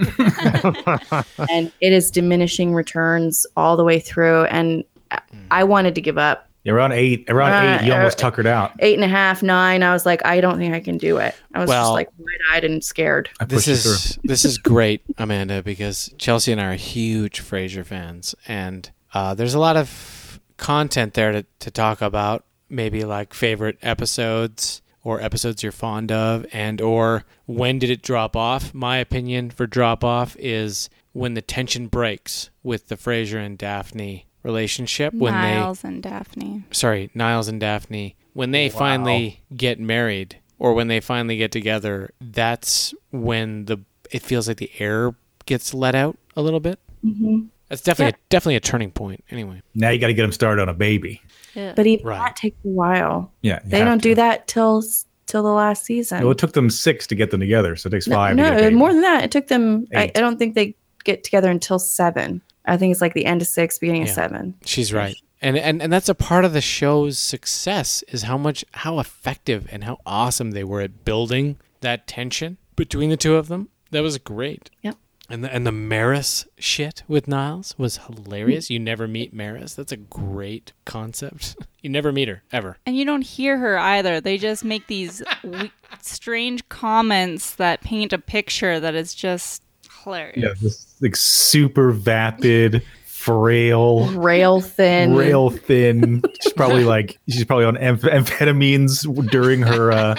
and it is diminishing returns all the way through. And I- I wanted to give up. Yeah, around eight, around Uh, eight, you almost uh, tuckered out. Eight and a half, nine. I was like, I don't think I can do it. I was Well- just like wide eyed and scared. this is this is great, Amanda, because Chelsea and I are huge Frasier fans, and uh, there's a lot of content there to, to talk about. Maybe like favorite episodes or episodes you're fond of, and or when did it drop off? My opinion for drop off is when the tension breaks with the Frasier and Daphne relationship. When Niles and Daphne. they sorry Niles and Daphne when they finally get married or when they finally get together. That's when the it feels like the air gets let out a little bit. Mhm. That's definitely a, definitely a turning point. Anyway, Now you got to get them started on a baby. But even Right. that takes a while. Yeah, They don't to. do that till till the last season. Well, it took them six to get them together, so it takes no, five. to get a no baby. more than that. It took them. I, I don't think they get together until seven. I think it's like the end of six, beginning of seven. she's right. And, and and that's a part of the show's success is how much how effective and how awesome they were at building that tension between the two of them. That was great. Yep. And the, and the Maris shit with Niles was hilarious. Mm-hmm. You never meet Maris. That's a great concept. You never meet her ever. And you don't hear her either. They just make these we- strange comments that paint a picture that is just hilarious. Yeah, this like super vapid, frail, Rail thin. rail thin. She's probably like she's probably on amph- amphetamines during her uh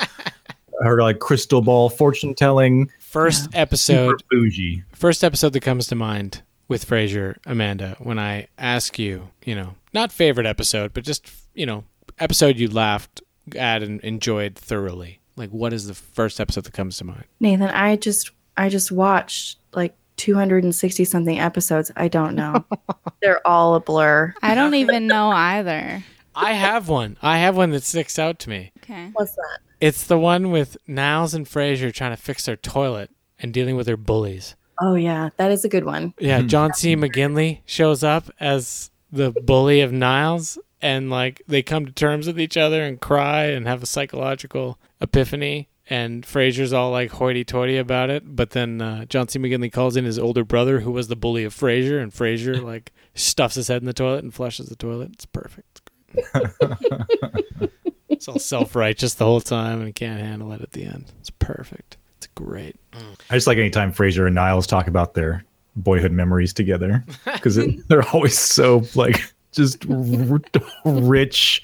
her like crystal ball fortune telling. First episode, Super bougie. first episode that comes to mind with Frasier, Amanda, when I ask you, you know, not favorite episode, but just, you know, episode you laughed at and enjoyed thoroughly. Like, what is the first episode that comes to mind? Nathan, I just I just watched like 260 something episodes. I don't know. They're all a blur. I don't even know either. I have one. I have one that sticks out to me. Okay. What's that? It's the one with Niles and Frasier trying to fix their toilet and dealing with their bullies. Oh yeah, that is a good one. Yeah, hmm. John C. McGinley shows up as the bully of Niles, and like they come to terms with each other and cry and have a psychological epiphany, and Frasier's all like hoity-toity about it. But then uh, John C. McGinley calls in his older brother, who was the bully of Frasier, and Frasier like stuffs his head in the toilet and flushes the toilet. It's perfect. It's all self-righteous the whole time, and can't handle it at the end. It's perfect. It's great. I just like anytime Frasier and Niles talk about their boyhood memories together because they're always so like just r- rich.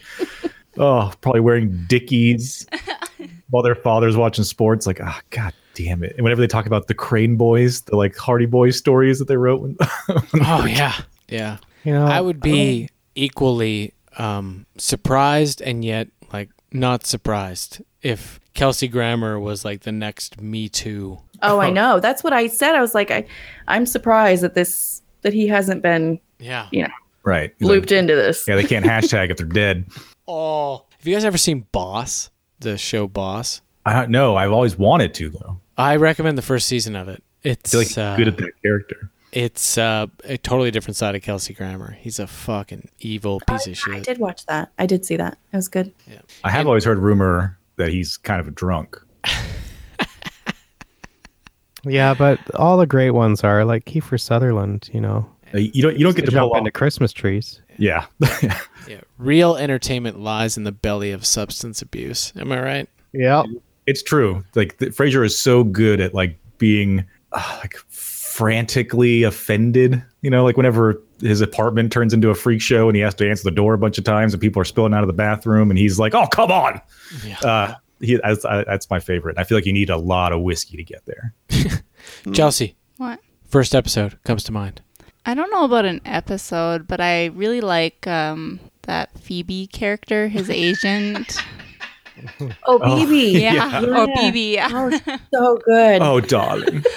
Oh, probably wearing Dickies while their father's watching sports. Like, ah, god damn it! And whenever they talk about the Crane Boys, the like Hardy Boys stories that they wrote. When, Oh yeah, yeah. You know, I would be equally um, surprised and yet like not surprised if Kelsey Grammer was like the next Me Too. Oh, I know. That's what I said. I was like, I, I'm surprised that this that he hasn't been, Yeah. you know, right? He's looped like, into this. yeah, they can't hashtag if they're dead. Oh, have you guys ever seen Boss? The show Boss. I don't know. I've always wanted to though. I recommend the first season of it. It's I feel like he's uh, good at that character. It's uh, a totally different side of Kelsey Grammer. He's a fucking evil piece of shit. I did watch that. I did see that. It was good. I have always heard rumor that he's kind of a drunk. Yeah, but all the great ones are like Kiefer Sutherland. You know, Uh, You don't you don't get to jump into. Christmas trees. Yeah, Yeah, real entertainment lies in the belly of substance abuse. Am I right? Yeah, it's true. Like the, Frasier is so good at like being uh, like frantically offended. You know, like whenever his apartment turns into a freak show and he has to answer the door a bunch of times and people are spilling out of the bathroom and he's like, "Oh, come on!" Uh, he, that's, I, that's my favorite. I feel like you need a lot of whiskey to get there. Chelsea, What? first episode comes to mind. I don't know about an episode, but I really like um, that Phoebe character, his agent. Oh, Bebe. yeah. Yeah. Or Bebe. Yeah. Oh, so good. Oh, darling.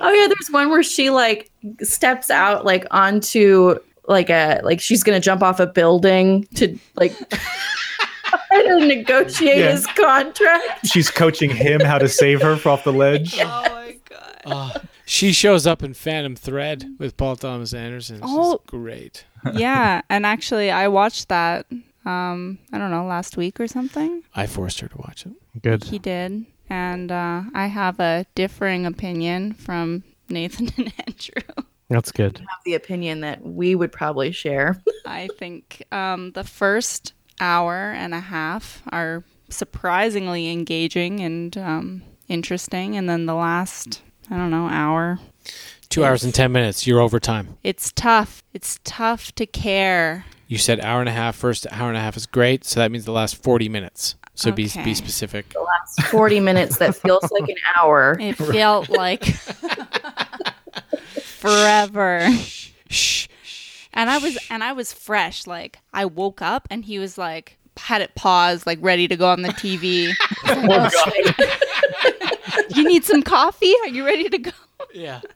Oh yeah, there's one where she like steps out like onto like a like she's gonna jump off a building to like to negotiate Yeah. his contract. She's coaching him how to save her from off the ledge. Oh my god. Oh, she shows up in Phantom Thread with Paul Thomas Anderson. She's Oh. great. yeah, and actually, I watched that. Um, I don't know, last week or something. I forced her to watch it. Good. He did, and uh, I have a differing opinion from Nathan and Andrew. That's good. Have the opinion that we would probably share. I think um, the first hour and a half are surprisingly engaging and um, interesting, and then the last, I don't know, hour. Two hours and ten minutes. You're over time. It's tough. It's tough to care. You said hour and a half. First hour and a half is great, so that means the last forty minutes. So be Okay. be specific. The last 40 minutes that feels like an hour. It felt like forever. Shh. And I was and I was fresh. Like I woke up and he was like had it paused, like ready to go on the TV. Oh, you need some coffee? Are you ready to go? Yeah.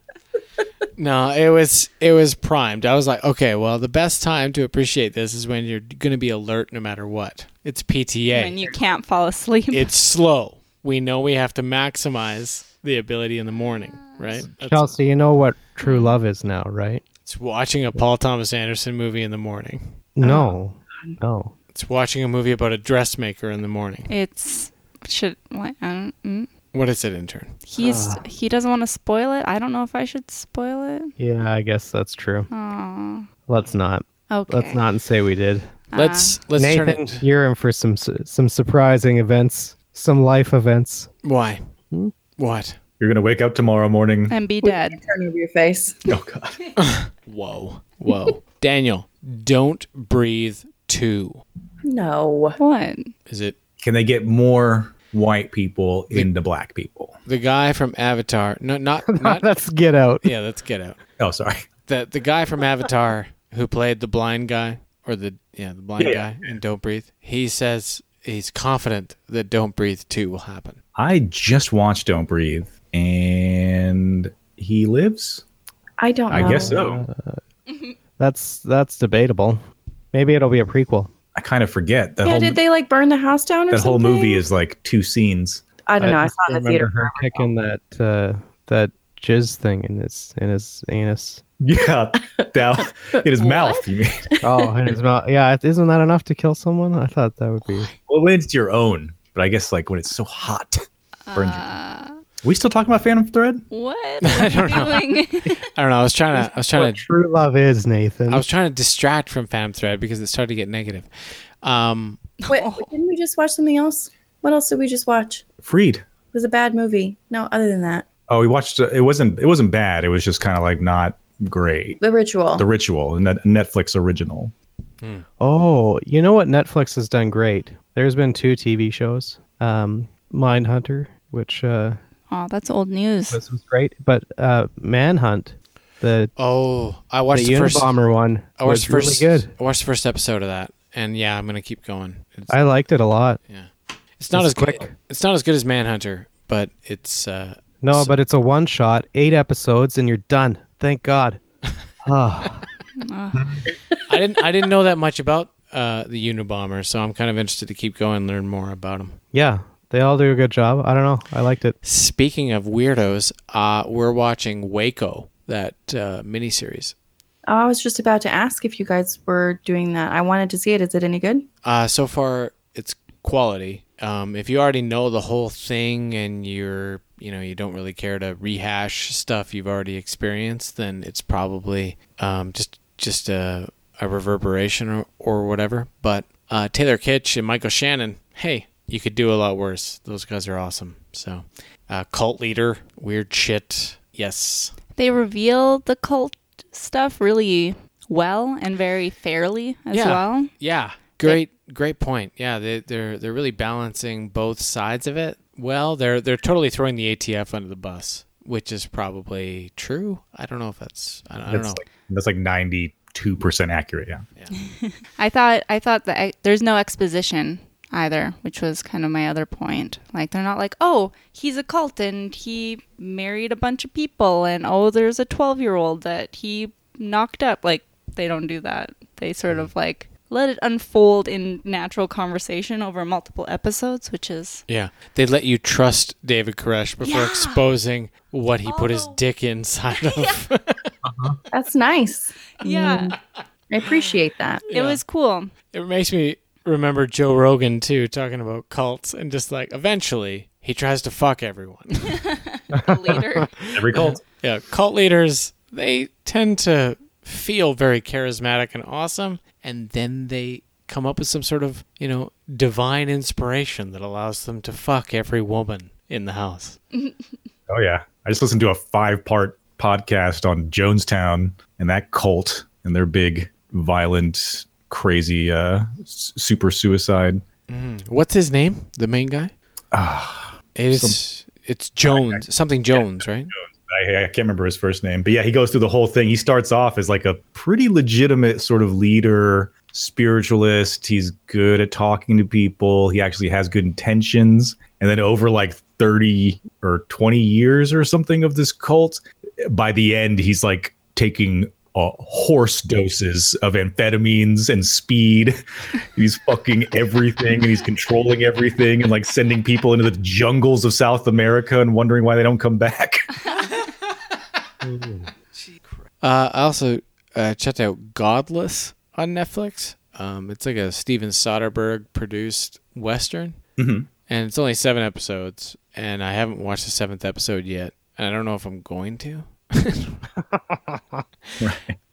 No, it was it was primed. I was like, okay, well, the best time to appreciate this is when you're going to be alert no matter what. It's PTA. When you can't fall asleep. it's slow. We know we have to maximize the ability in the morning, right? That's- Chelsea, you know what true love is now, right? It's watching a Paul Thomas Anderson movie in the morning. No, oh, no. It's watching a movie about a dressmaker in the morning. It's should what I don't, mm. What is it, intern? He's Ah. he doesn't want to spoil it. I don't know if I should spoil it. Yeah, I guess that's true. Aw. Let's not. Okay. Let's not say we did. Let's let's turn Nathan, it. you're in for some some surprising events, some life events. Why? Hmm? What? You're gonna wake up tomorrow morning. And be dead. Turn over your face. Oh god. Whoa, whoa, Daniel, don't breathe. Two. No. What? Is it Can they get more white people into black people? the guy from Avatar? No, not not. Let's get out. yeah, let's get out. Oh, sorry. The the guy from Avatar who played the blind guy or the yeah the blind Yeah, guy in Don't Breathe. He says he's confident that Don't Breathe two will happen. I just watched Don't Breathe, and he lives. I don't know. I guess so. That's that's debatable. Maybe it'll be a prequel. I kind of forget that Yeah, whole did they like burn the house down or that whole something? movie is like two scenes. I don't know. I saw it in the theater. her kicking that uh, that jizz thing in his in his anus. Yeah, down in his mouth. You mean? Oh, in his mouth. Yeah, isn't that enough to kill someone? I thought that would be. Well, when it's your own, but I guess like when it's so hot, burns Uh, you. We still talking about Phantom Thread? What? I don't know. I don't know. I was trying to. I was trying What to. true love is, Nathan. I was trying to distract from Phantom Thread because it started to get negative. Um, Wait, didn't we just watch something else? What else did we just watch? It Freed. was a bad movie. No, other than that, Oh, we watched. Uh, it wasn't. It wasn't bad. It was just kind of like not great. The Ritual. The Ritual, and that Netflix original. Oh, you know what Netflix has done great? There's been two TV shows. Um, Mindhunter, which uh, Oh, that's old news. this was great, but uh, Manhunt, the oh, I watched the the first. Unabomber one, I watched was the first. really good. I watched the first episode of that, and yeah, I'm gonna keep going. It's, I liked it a lot. yeah, it's not It's as quick. good. It's not as good as Manhunter, but it's. uh No, but it's a one shot, eight episodes, and you're done. Thank God. Ah, Uh, I didn't. I didn't know that much about uh the Unabomber, so I'm kind of interested to keep going and learn more about them. yeah, they all do a good job. I don't know. I liked it. Speaking of weirdos, uh, we're watching Waco, that uh, miniseries. Oh, I was just about to ask if you guys were doing that. I wanted to see it. Is it any good? Uh, so far, it's quality. Um, if you already know the whole thing and you're, you know, you don't really care to rehash stuff you've already experienced, then it's probably um, just just a, a reverberation or, or whatever. But uh, Taylor Kitsch and Michael Shannon, hey, you could do a lot worse. Those guys are awesome. So, uh, cult leader, weird shit. Yes. they reveal the cult stuff really well and very fairly as yeah. well. Yeah. Great great point. Yeah, they they're they're really balancing both sides of it. Well, they're they're totally throwing the ATF under the bus, which is probably true. I don't know if that's I, I don't That's know. like that's like ninety two percent accurate. Yeah. I thought I thought that I, there's no exposition either, which was kind of my other point. Like they're not like, "Oh, he's a cult and he married a bunch of people and oh, there's a 12-year-old that he knocked up." Like they don't do that. They sort of like let it unfold in natural conversation over multiple episodes, which is Yeah. They let you trust David Koresh before Yeah. exposing what he put his oh. dick inside of. Yeah, uh-huh. That's nice. Yeah. mean, I appreciate that. it was cool. It makes me remember Joe Rogan too, talking about cults and just like eventually he tries to fuck everyone. Leader. Every cult. yeah, cult leaders they tend to feel very charismatic and awesome, and then they come up with some sort of you know divine inspiration that allows them to fuck every woman in the house. Oh yeah, I just listened to a five part podcast on Jonestown and that cult and their big, violent, crazy, uh, super suicide. Mm. What's his name? The main guy? Ah, It's it's Jones, something Jones, right? I, I can't remember his first name, but yeah, he goes through the whole thing. He starts off as like a pretty legitimate sort of leader, spiritualist. He's good at talking to people. He actually has good intentions. And then over like 30 or 20 years or something of this cult, by the end, he's like taking uh, horse doses of amphetamines and speed. He's fucking everything and he's controlling everything and like sending people into the jungles of South America and wondering why they don't come back. Uh, I also uh, checked out Godless on Netflix. Um, it's like a Steven Soderbergh produced western, Mhm. and it's only seven episodes. And I haven't watched the seventh episode yet, and I don't know if I'm going to.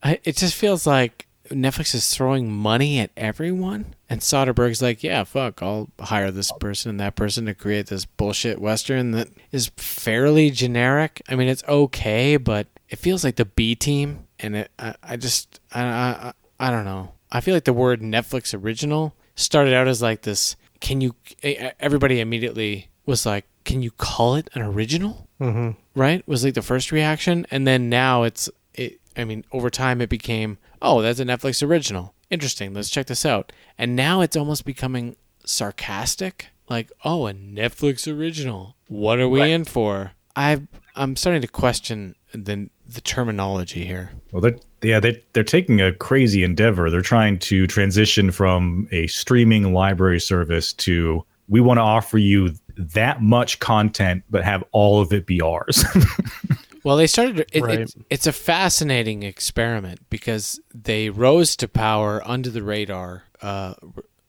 I, it just feels like Netflix is throwing money at everyone, and Soderbergh's like, "Yeah, fuck, I'll hire this person and that person to create this bullshit western that is fairly generic. I mean, it's okay, but it feels like the B team, and it, I, I just, I, I, I don't know. I feel like the word Netflix original started out as like this. Can you? Everybody immediately was like, "Can you call it an original?" Mm-hmm. right? Was like the first reaction and then now it's it i mean over time it became oh that's a netflix original. Interesting. Let's check this out. And now it's almost becoming sarcastic. Like oh a netflix original. What are we in for? I i'm starting to question the the terminology here. Well, they're yeah they they're taking a crazy endeavor. They're trying to transition from a streaming library service to we want to offer you that much content, but have all of it be ours. Well, they started. It, Right. it's, it's a fascinating experiment because they rose to power under the radar, uh,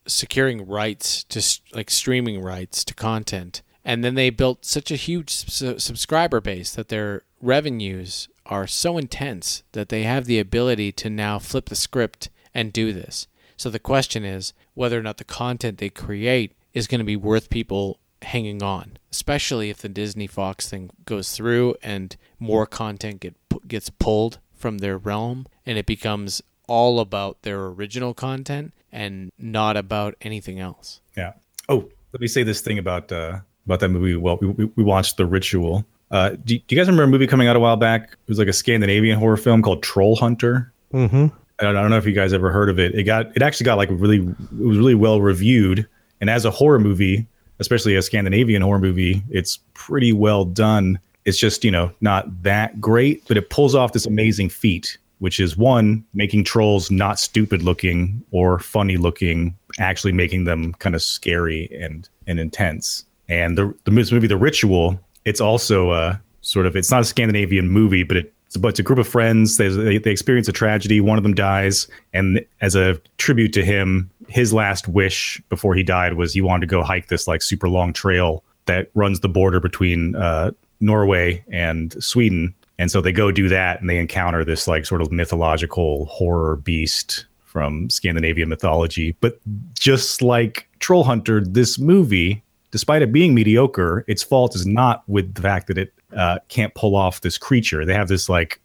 securing rights to like streaming rights to content, and then they built such a huge su- subscriber base that their revenues are so intense that they have the ability to now flip the script and do this. So the question is whether or not the content they create is going to be worth people hanging on, especially if the Disney Fox thing goes through and more content get gets pulled from their realm and it becomes all about their original content and not about anything else. Yeah. Oh, let me say this thing about uh, about that movie. Well, we, we, we watched The Ritual. Uh, do, do you guys remember a movie coming out a while back? It was like a Scandinavian horror film called Troll Hunter. Mm-hmm. I don't, I don't know if you guys ever heard of it. It got it actually got like really it was really well reviewed, and as a horror movie, especially a Scandinavian horror movie, it's pretty well done. It's just you know not that great, but it pulls off this amazing feat, which is one making trolls not stupid looking or funny looking, actually making them kind of scary and and intense. And the the movie, The Ritual, it's also uh, sort of it's not a Scandinavian movie, but it but it's a group of friends. They, they, they experience a tragedy. One of them dies, and as a tribute to him, his last wish before he died was he wanted to go hike this like super long trail that runs the border between uh, Norway and Sweden. And so they go do that, and they encounter this like sort of mythological horror beast from Scandinavian mythology. But just like Troll Hunter, this movie, despite it being mediocre, its fault is not with the fact that it uh, can't pull off this creature. They have this like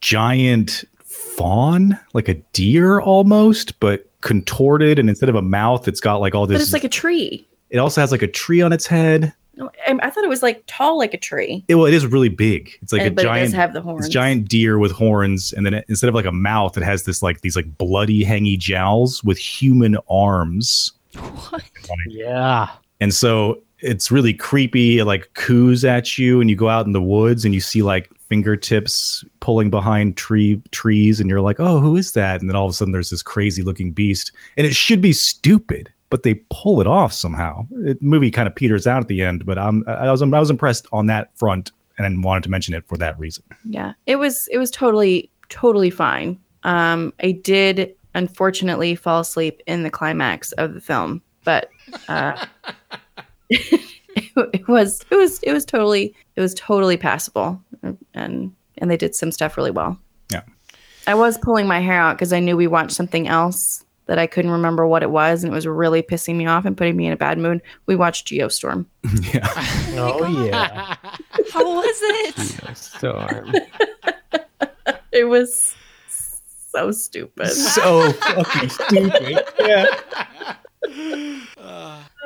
giant fawn, like a deer almost, but contorted, and instead of a mouth, it's got like all But this. it's like a tree. it also has like a tree on its head. No, I, I thought it was like tall like a tree. It, well, it is really big. It's like And- a but it does giant. have the It's horns. giant deer with horns, and then it, instead of like a mouth, it has this like these like bloody, hangy jowls with human arms. What? Yeah. And so it's really creepy. It like coos at you, and you go out in the woods and you see like fingertips pulling behind tree trees, and you're like, "Oh, who is that?" And then all of a sudden, there's this crazy looking beast, and it should be stupid, but they pull it off somehow. The movie kind of peters out at the end, but I'm I was I was impressed on that front, and I wanted to mention it for that reason. Yeah, it was it was totally totally fine. Um, I did unfortunately fall asleep in the climax of the film, but uh, it, it was it was it was totally it was totally passable, and and they did some stuff really well. Yeah. I was pulling my hair out because I knew we watched something else that I couldn't remember what it was, and it was really pissing me off and putting me in a bad mood. We watched Geostorm. Yeah. Oh, oh yeah. How was it? Storm. It was so stupid. So fucking stupid. Yeah. It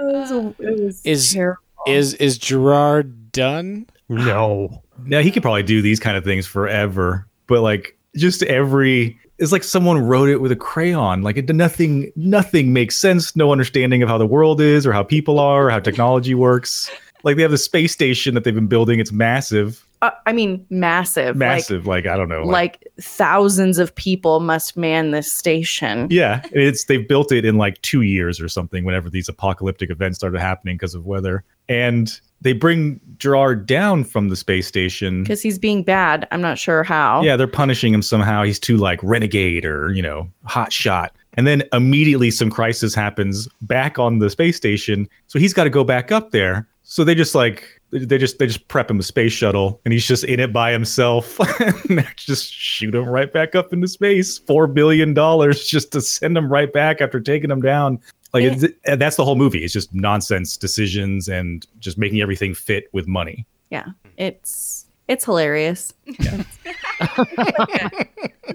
was, it was Is terrible. is is Gerard done? No. Now he could probably do these kind of things forever, but like just every it's like someone wrote it with a crayon. Like it nothing nothing makes sense. No understanding of how the world is or how people are or how technology works. Like they have the space station that they've been building. It's massive, Uh, I mean, massive. Massive. Like, I don't know. like thousands of people must man this station. yeah, it's they've built it in like two years or something. Whenever these apocalyptic events started happening because of weather, and they bring Gerard down from the space station Because he's being bad. I'm not sure how. Yeah, they're punishing him somehow. He's too like renegade or, you know, hot shot. And then immediately some crisis happens back on the space station. So he's got to go back up there. So they just like they just they just prep him a space shuttle and he's just in it by himself. and just shoot him right back up into space. 4 billion dollars just to send him right back after taking him down. Like it's, and that's the whole movie. It's just nonsense decisions and just making everything fit with money. Yeah. It's it's hilarious. it's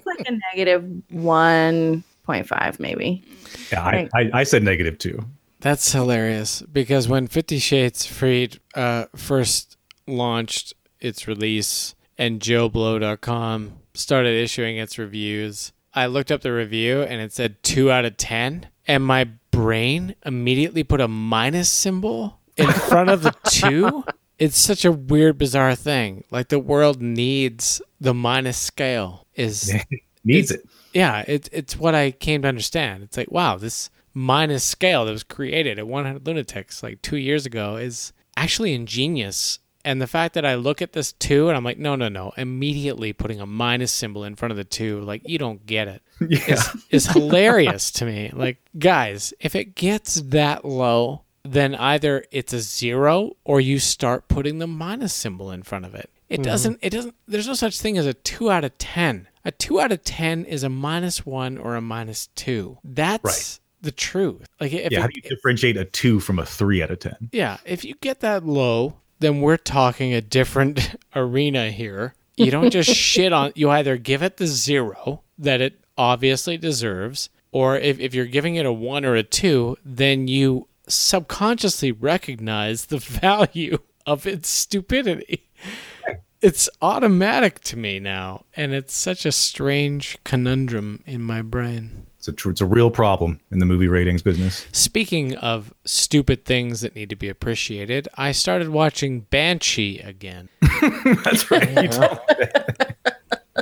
like a negative one point five, maybe. Yeah, I, I, I said negative too. That's hilarious because when Fifty Shades Freed uh, first launched its release and JoBlo.com started issuing its reviews, I looked up the review and it said two out of ten, and my brain immediately put a minus symbol in front of the two. It's such a weird, bizarre thing. Like the world needs the minus scale. Is Needs it. Yeah, it, it's what I came to understand. It's like, wow, this minus scale that was created at 100 Lunatics like two years ago is actually ingenious And the fact that I look at this two and I'm like, no, no, no, immediately putting a minus symbol in front of the two, like you don't get it. Yeah. Is, is hilarious to me. Like, guys, if it gets that low, then either it's a zero or you start putting the minus symbol in front of it. It Mhm. doesn't, it doesn't, there's no such thing as a two out of 10. A two out of 10 is a minus one or a minus two. That's Right. The truth. Like, if yeah, it- how do you differentiate a two from a three out of ten? yeah, if you get that low, then we're talking a different arena here. You don't just shit on you either give it the zero that it obviously deserves, or if, if you're giving it a one or a two, then you subconsciously recognize the value of its stupidity. It's automatic to me now, and it's such a strange conundrum in my brain. It's a tr- it's a real problem in the movie ratings business. Speaking of stupid things that need to be appreciated, I started watching Banshee again. That's right. You uh-huh. told me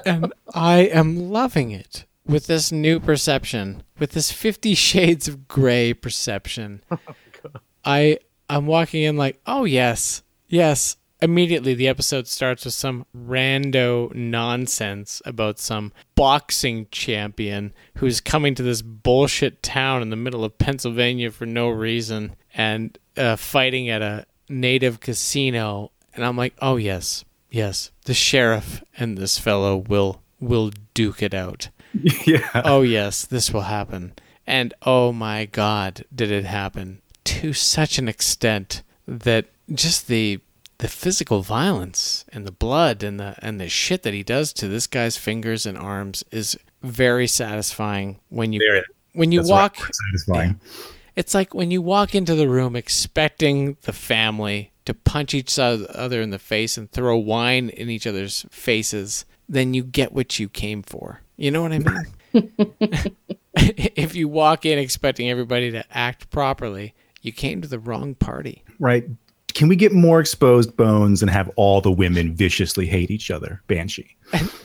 and I am loving it with this new perception, with this 50 shades of gray perception. Oh, I I'm walking in like, "Oh yes. Yes." Immediately the episode starts with some rando nonsense about some boxing champion who's coming to this bullshit town in the middle of Pennsylvania for no reason and uh, fighting at a native casino and I'm like, "Oh yes. Yes, the sheriff and this fellow will will duke it out." yeah. Oh yes, this will happen. And oh my god, did it happen to such an extent that just the the physical violence and the blood and the and the shit that he does to this guy's fingers and arms is very satisfying when you when you walk. Satisfying. it's like when you walk into the room expecting the family to punch each other in the face and throw wine in each other's faces, then you get what you came for. You know what I mean? if you walk in expecting everybody to act properly, you came to the wrong party. Right. Can we get more exposed bones and have all the women viciously hate each other? Banshee.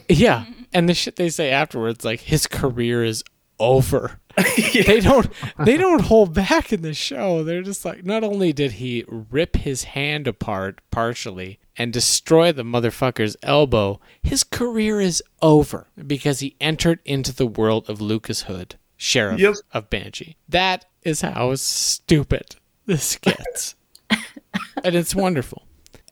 Yeah. And the shit they say afterwards, like his career is over. They don't they don't hold back in the show. They're just like not only did he rip his hand apart partially and destroy the motherfucker's elbow, his career is over because he entered into the world of Lucas Hood, sheriff Yep. of Banshee. That is how stupid this gets. and it's wonderful.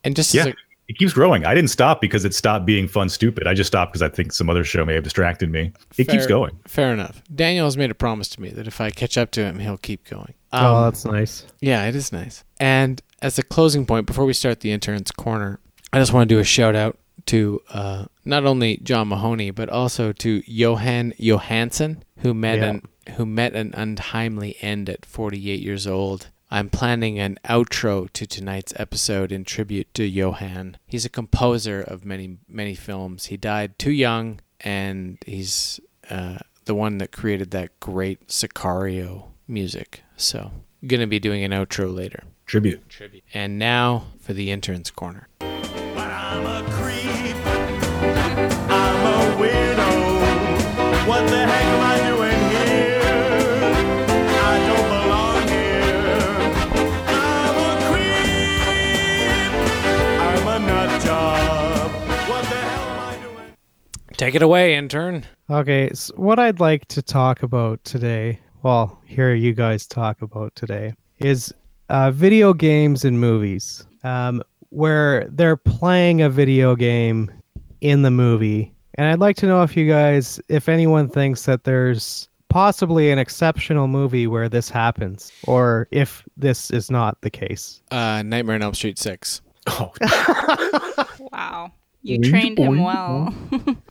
And just as Yeah. a, It keeps growing. I didn't stop because it stopped being fun stupid. I just stopped because I think some other show may have distracted me. It keeps going. Fair enough. Daniel has made a promise to me that if I catch up to him, he'll keep going. oh, Um, that's nice. yeah, it is nice. And as a closing point, before we start the intern's corner, I just want to do a shout out to uh, not only John Mahoney but also to Jóhann Jóhannsson, who met Yeah. an who met an untimely end at 48 years old. I'm planning an outro to tonight's episode in tribute to Jóhann. He's a composer of many many films. He died too young, and he's uh, the one that created that great Sicario music. So, gonna be doing an outro later. Tribute. Tribute. And now for the intern's corner. Take it away, intern. Okay, so what I'd like to talk about today, well, hear you guys talk about today, is uh, video games and movies, um, where they're playing a video game in the movie. And I'd like to know if you guys, if anyone thinks that there's possibly an exceptional movie where this happens, or if this is not the case. Uh, Nightmare on Elm Street 6. Oh, Wow. You trained him well.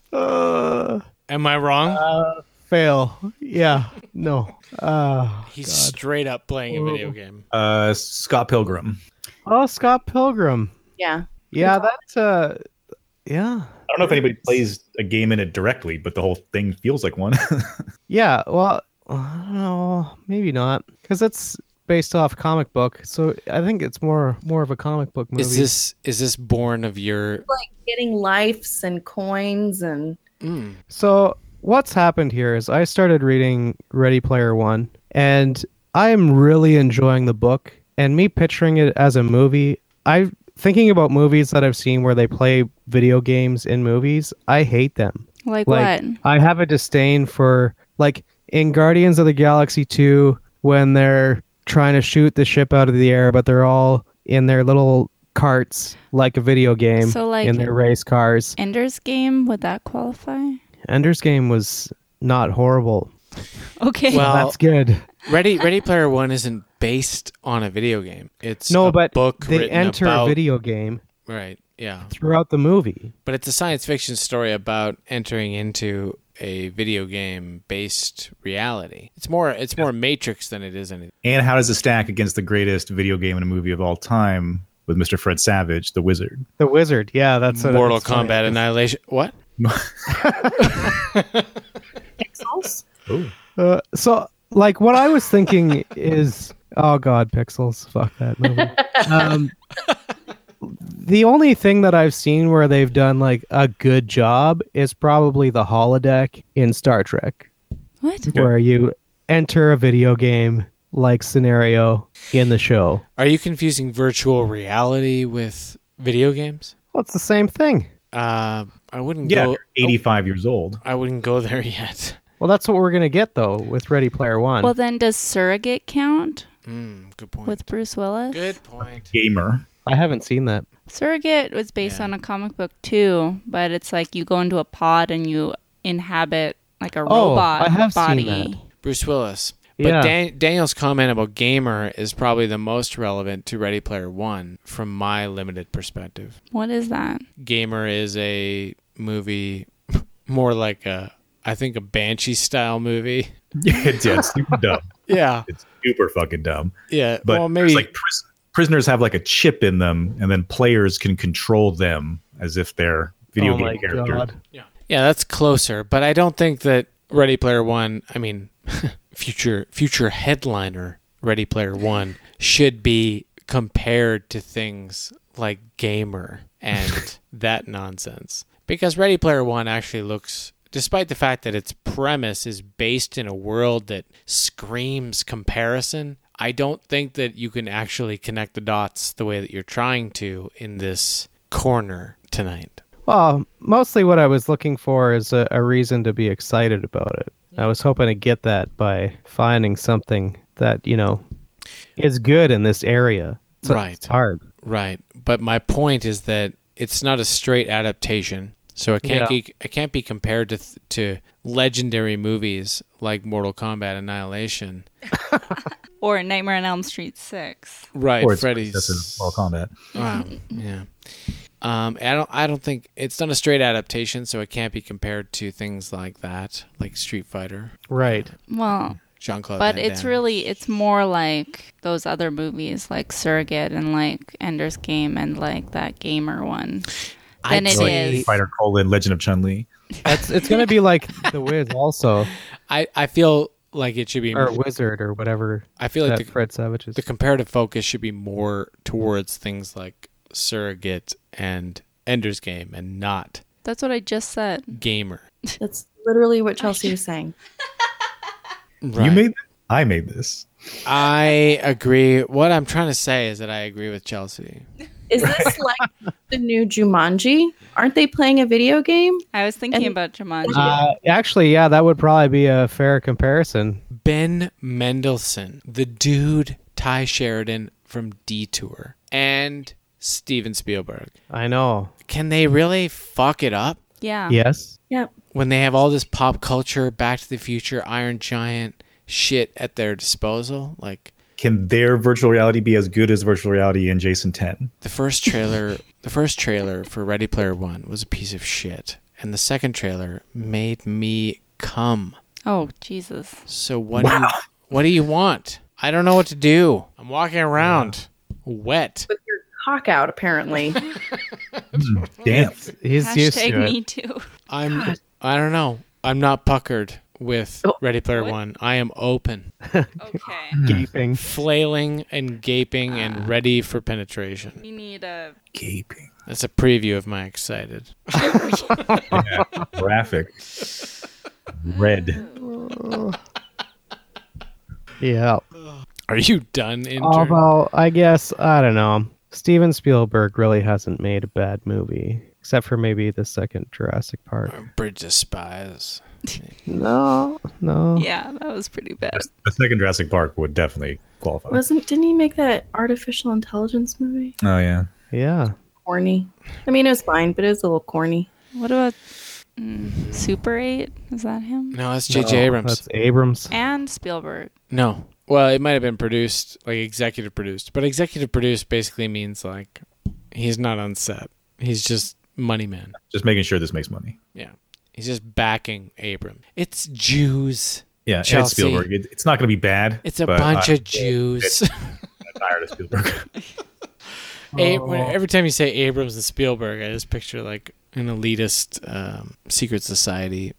Uh, Am I wrong? fail. Yeah. No. Uh, He's straight up playing a video game. Uh, Scott Pilgrim. oh, Scott Pilgrim. Yeah. Yeah, that's uh, yeah, I don't know if anybody plays a game in it directly, but the whole thing feels like one. yeah. Well, I don't know, maybe not, because it's based off comic book. So I think it's more more of a comic book movie. Is this is this born of your Like getting lives and coins and mm, So what's happened here is I started reading Ready Player One, and I am really enjoying the book. And me picturing it as a movie, I'm thinking about movies that I've seen where they play video games in movies, I hate them. Like, what? I have a disdain for like in Guardians of the Galaxy 2 when they're trying to shoot the ship out of the air, but they're all in their little carts like a video game So, like- in their race cars. Ender's Game, would that qualify? Ender's Game was not horrible. Okay. Well, That's good. Ready Ready Player One isn't based on a video game. It's No, a but book they enter about, a video game Right. Yeah. throughout the movie. But it's a science fiction story about entering into a video game based reality. It's more it's more Matrix than it is anything. And how does it stack against the greatest video game in a movie of all time with Mr. Fred Savage, the Wizard? The Wizard, yeah, that's what Mortal that's funny. Kombat Annihilation. What? Pixels? Uh, so, like, what I was thinking is, oh god, Pixels, fuck that movie. um, the only thing that I've seen where they've done like a good job is probably the holodeck in Star Trek, What? where you enter a video game like scenario in the show. Are you confusing virtual reality with video games? Well, it's the same thing. Uh, I wouldn't Yeah, go. you're 85 years old. I wouldn't go there yet. Well, that's what we're gonna get though with Ready Player One. Well, then does Surrogate count Mm, good point. with Bruce Willis? Good point. Gamer. I haven't seen that. Surrogate was based on a comic book too, but it's like you go into a pod and you inhabit like a Oh, robot I have seen that. Bruce Willis. But Yeah. Dan- Daniel's comment about gamer is probably the most relevant to Ready Player One from my limited perspective. What is that? Gamer is a movie more like a, I think, a Banshee style movie. Yeah, it's, yeah, it's super dumb. Yeah. It's super fucking dumb. Yeah. But well, maybe. like pris- prisoners have like a chip in them, and then players can control them as if they're video oh game my characters. god. Yeah, that's closer, but I don't think that Ready Player One, I mean, future future headliner Ready Player One should be compared to things like Gamer and that nonsense. Because Ready Player One actually looks despite the fact that its premise is based in a world that screams comparison, I don't think that you can actually connect the dots the way that you're trying to in this corner tonight. Well, mostly what I was looking for is a, a reason to be excited about it. I was hoping to get that by finding something that, you know, is good in this area. So Right. It's hard. Right. But my point is that it's not a straight adaptation. So it can't Yeah. be it can't be compared to th- to legendary movies like Mortal Kombat Annihilation. Or Nightmare on Elm Street Six. Right, Or it's Freddy's that's in Mortal Kombat. Wow. yeah. Um, I don't. I don't think it's not a straight adaptation, so it can't be compared to things like that, like Street Fighter. Right. Well, Jean Claude. but it's really it's more like those other movies like Surrogate and like Ender's Game and like that gamer one than it is. Fighter colon Legend of Chun Li. It's it's gonna be like the Wiz also, I I feel like it should be or Wizard or whatever. I feel like the, Fred Savage is. the comparative focus should be more towards things like Surrogate and Ender's Game, and not That's what I just said. Gamer. That's literally what Chelsea was saying. Right. You made I made this. I agree. What I'm trying to say is that I agree with Chelsea. Is this like the new Jumanji? Aren't they playing a video game? I was thinking And- about Jumanji. Uh, actually, yeah, that would probably be a fair comparison. Ben Mendelsohn, the dude Tye Sheridan from Detour, and Steven Spielberg. I know. Can they really fuck it up yeah. Yes. Yep. when they have all this pop culture, Back to the Future, Iron Giant shit at their disposal? Like Can their virtual reality be as good as virtual reality in Jason 10? the first trailer, the first trailer for Ready Player One was a piece of shit, and the second trailer made me come. Oh Jesus. So what do you what do you want? I don't know what to do. I'm walking around wet. With your cock out, apparently. Mm, damn. He's used Hashtag to it. me too. I'm I don't know. I'm not puckered with oh, Ready Player One. I am open, Okay. Gaping. flailing and gaping and ah. ready for penetration. We need a Gaping. That's a preview of my excited. Yeah. Graphic. Red. Yeah. Are you done, intern? Although I guess I don't know. Steven Spielberg really hasn't made a bad movie, except for maybe the second Jurassic Park. Bridge of Spies. No, no. Yeah, that was pretty bad. The second Jurassic Park would definitely qualify. Wasn't didn't he make that artificial intelligence movie? Oh yeah. Yeah. Corny. I mean, it was fine, but it was a little corny. What about mm, Super 8? Is that him? No, that's J.J. Abrams. That's Abrams. And Spielberg. No. Well, it might have been produced, like executive produced, but executive produced basically means like he's not on set. He's just money man. Just making sure this makes money. Yeah. He's just backing Abram. It's Jews. Yeah, and it's Spielberg. It, it's not going to be bad. It's a bunch I- of Jews. I'm tired of Spielberg. A- every time you say Abrams and Spielberg, I just picture like an elitist um, secret society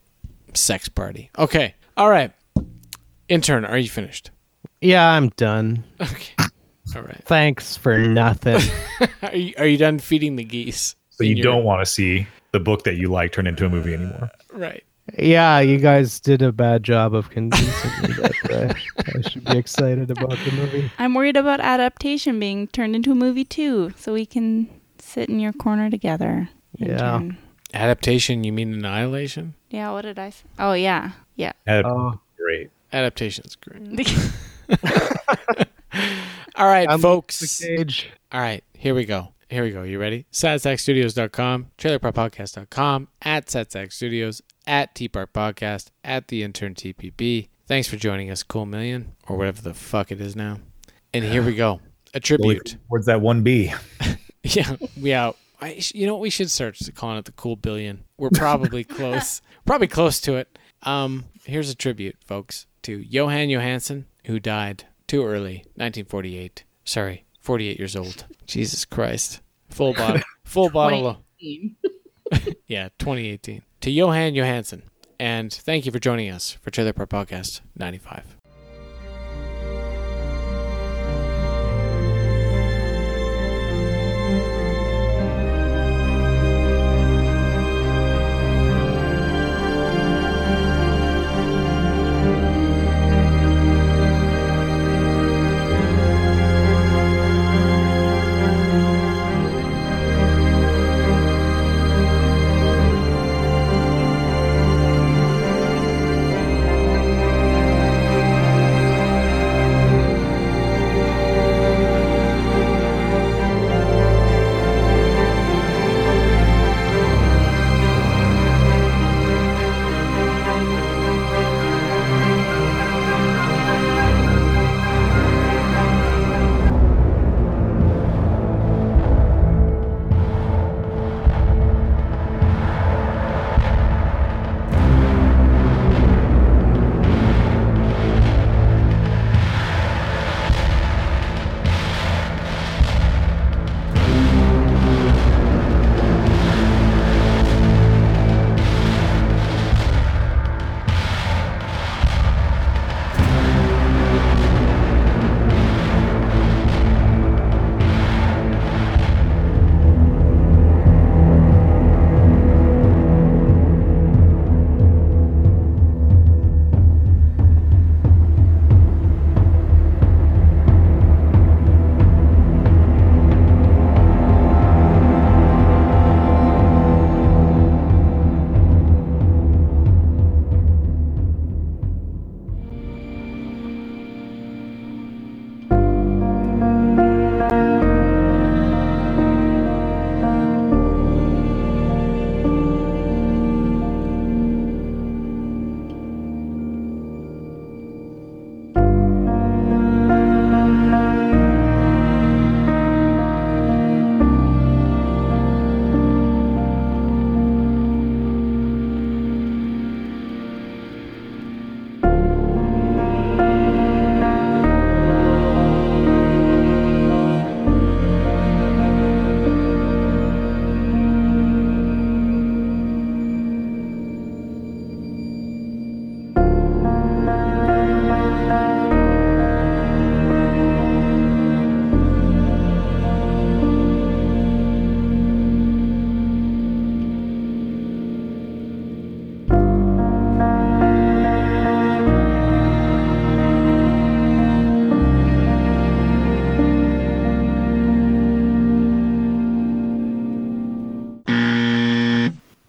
sex party. Okay. All right. Intern, are you finished? Yeah, I'm done. Okay. All right. Thanks for nothing. are, you, are you done feeding the geese? so you your- don't want to see the book that you like turn into a movie anymore. Right. yeah, you guys did a bad job of convincing me that uh, I should be excited about the movie. I'm worried about adaptation being turned into a movie too, so we can sit in your corner together. Yeah. intern. Adaptation, you mean Annihilation? Yeah, what did I say? Oh, yeah. Yeah. Adap- Oh. Great. Adaptation's great. All right, I'm folks. All right, here we go. Here we go. You ready? SadSackStudios.com, TrailerParkPodcast.com, at SadSack Studios, at TPark Podcast, at the Intern TPP. Thanks for joining us, Cool Million, or whatever the fuck it is now. And here we go. A tribute. Where's that one B? Yeah, we out. I, you know what? We should search to calling it the Cool Billion. We're probably close. Probably close to it. Um, here's a tribute, folks, to Jóhann Jóhannsson, who died too early, 1948. Sorry, 48 years old. Jesus Christ. Full bottle. Full bottle. Of, yeah, 2018. To Jóhann Jóhannsson. And thank you for joining us for Trailer Park Podcast 95.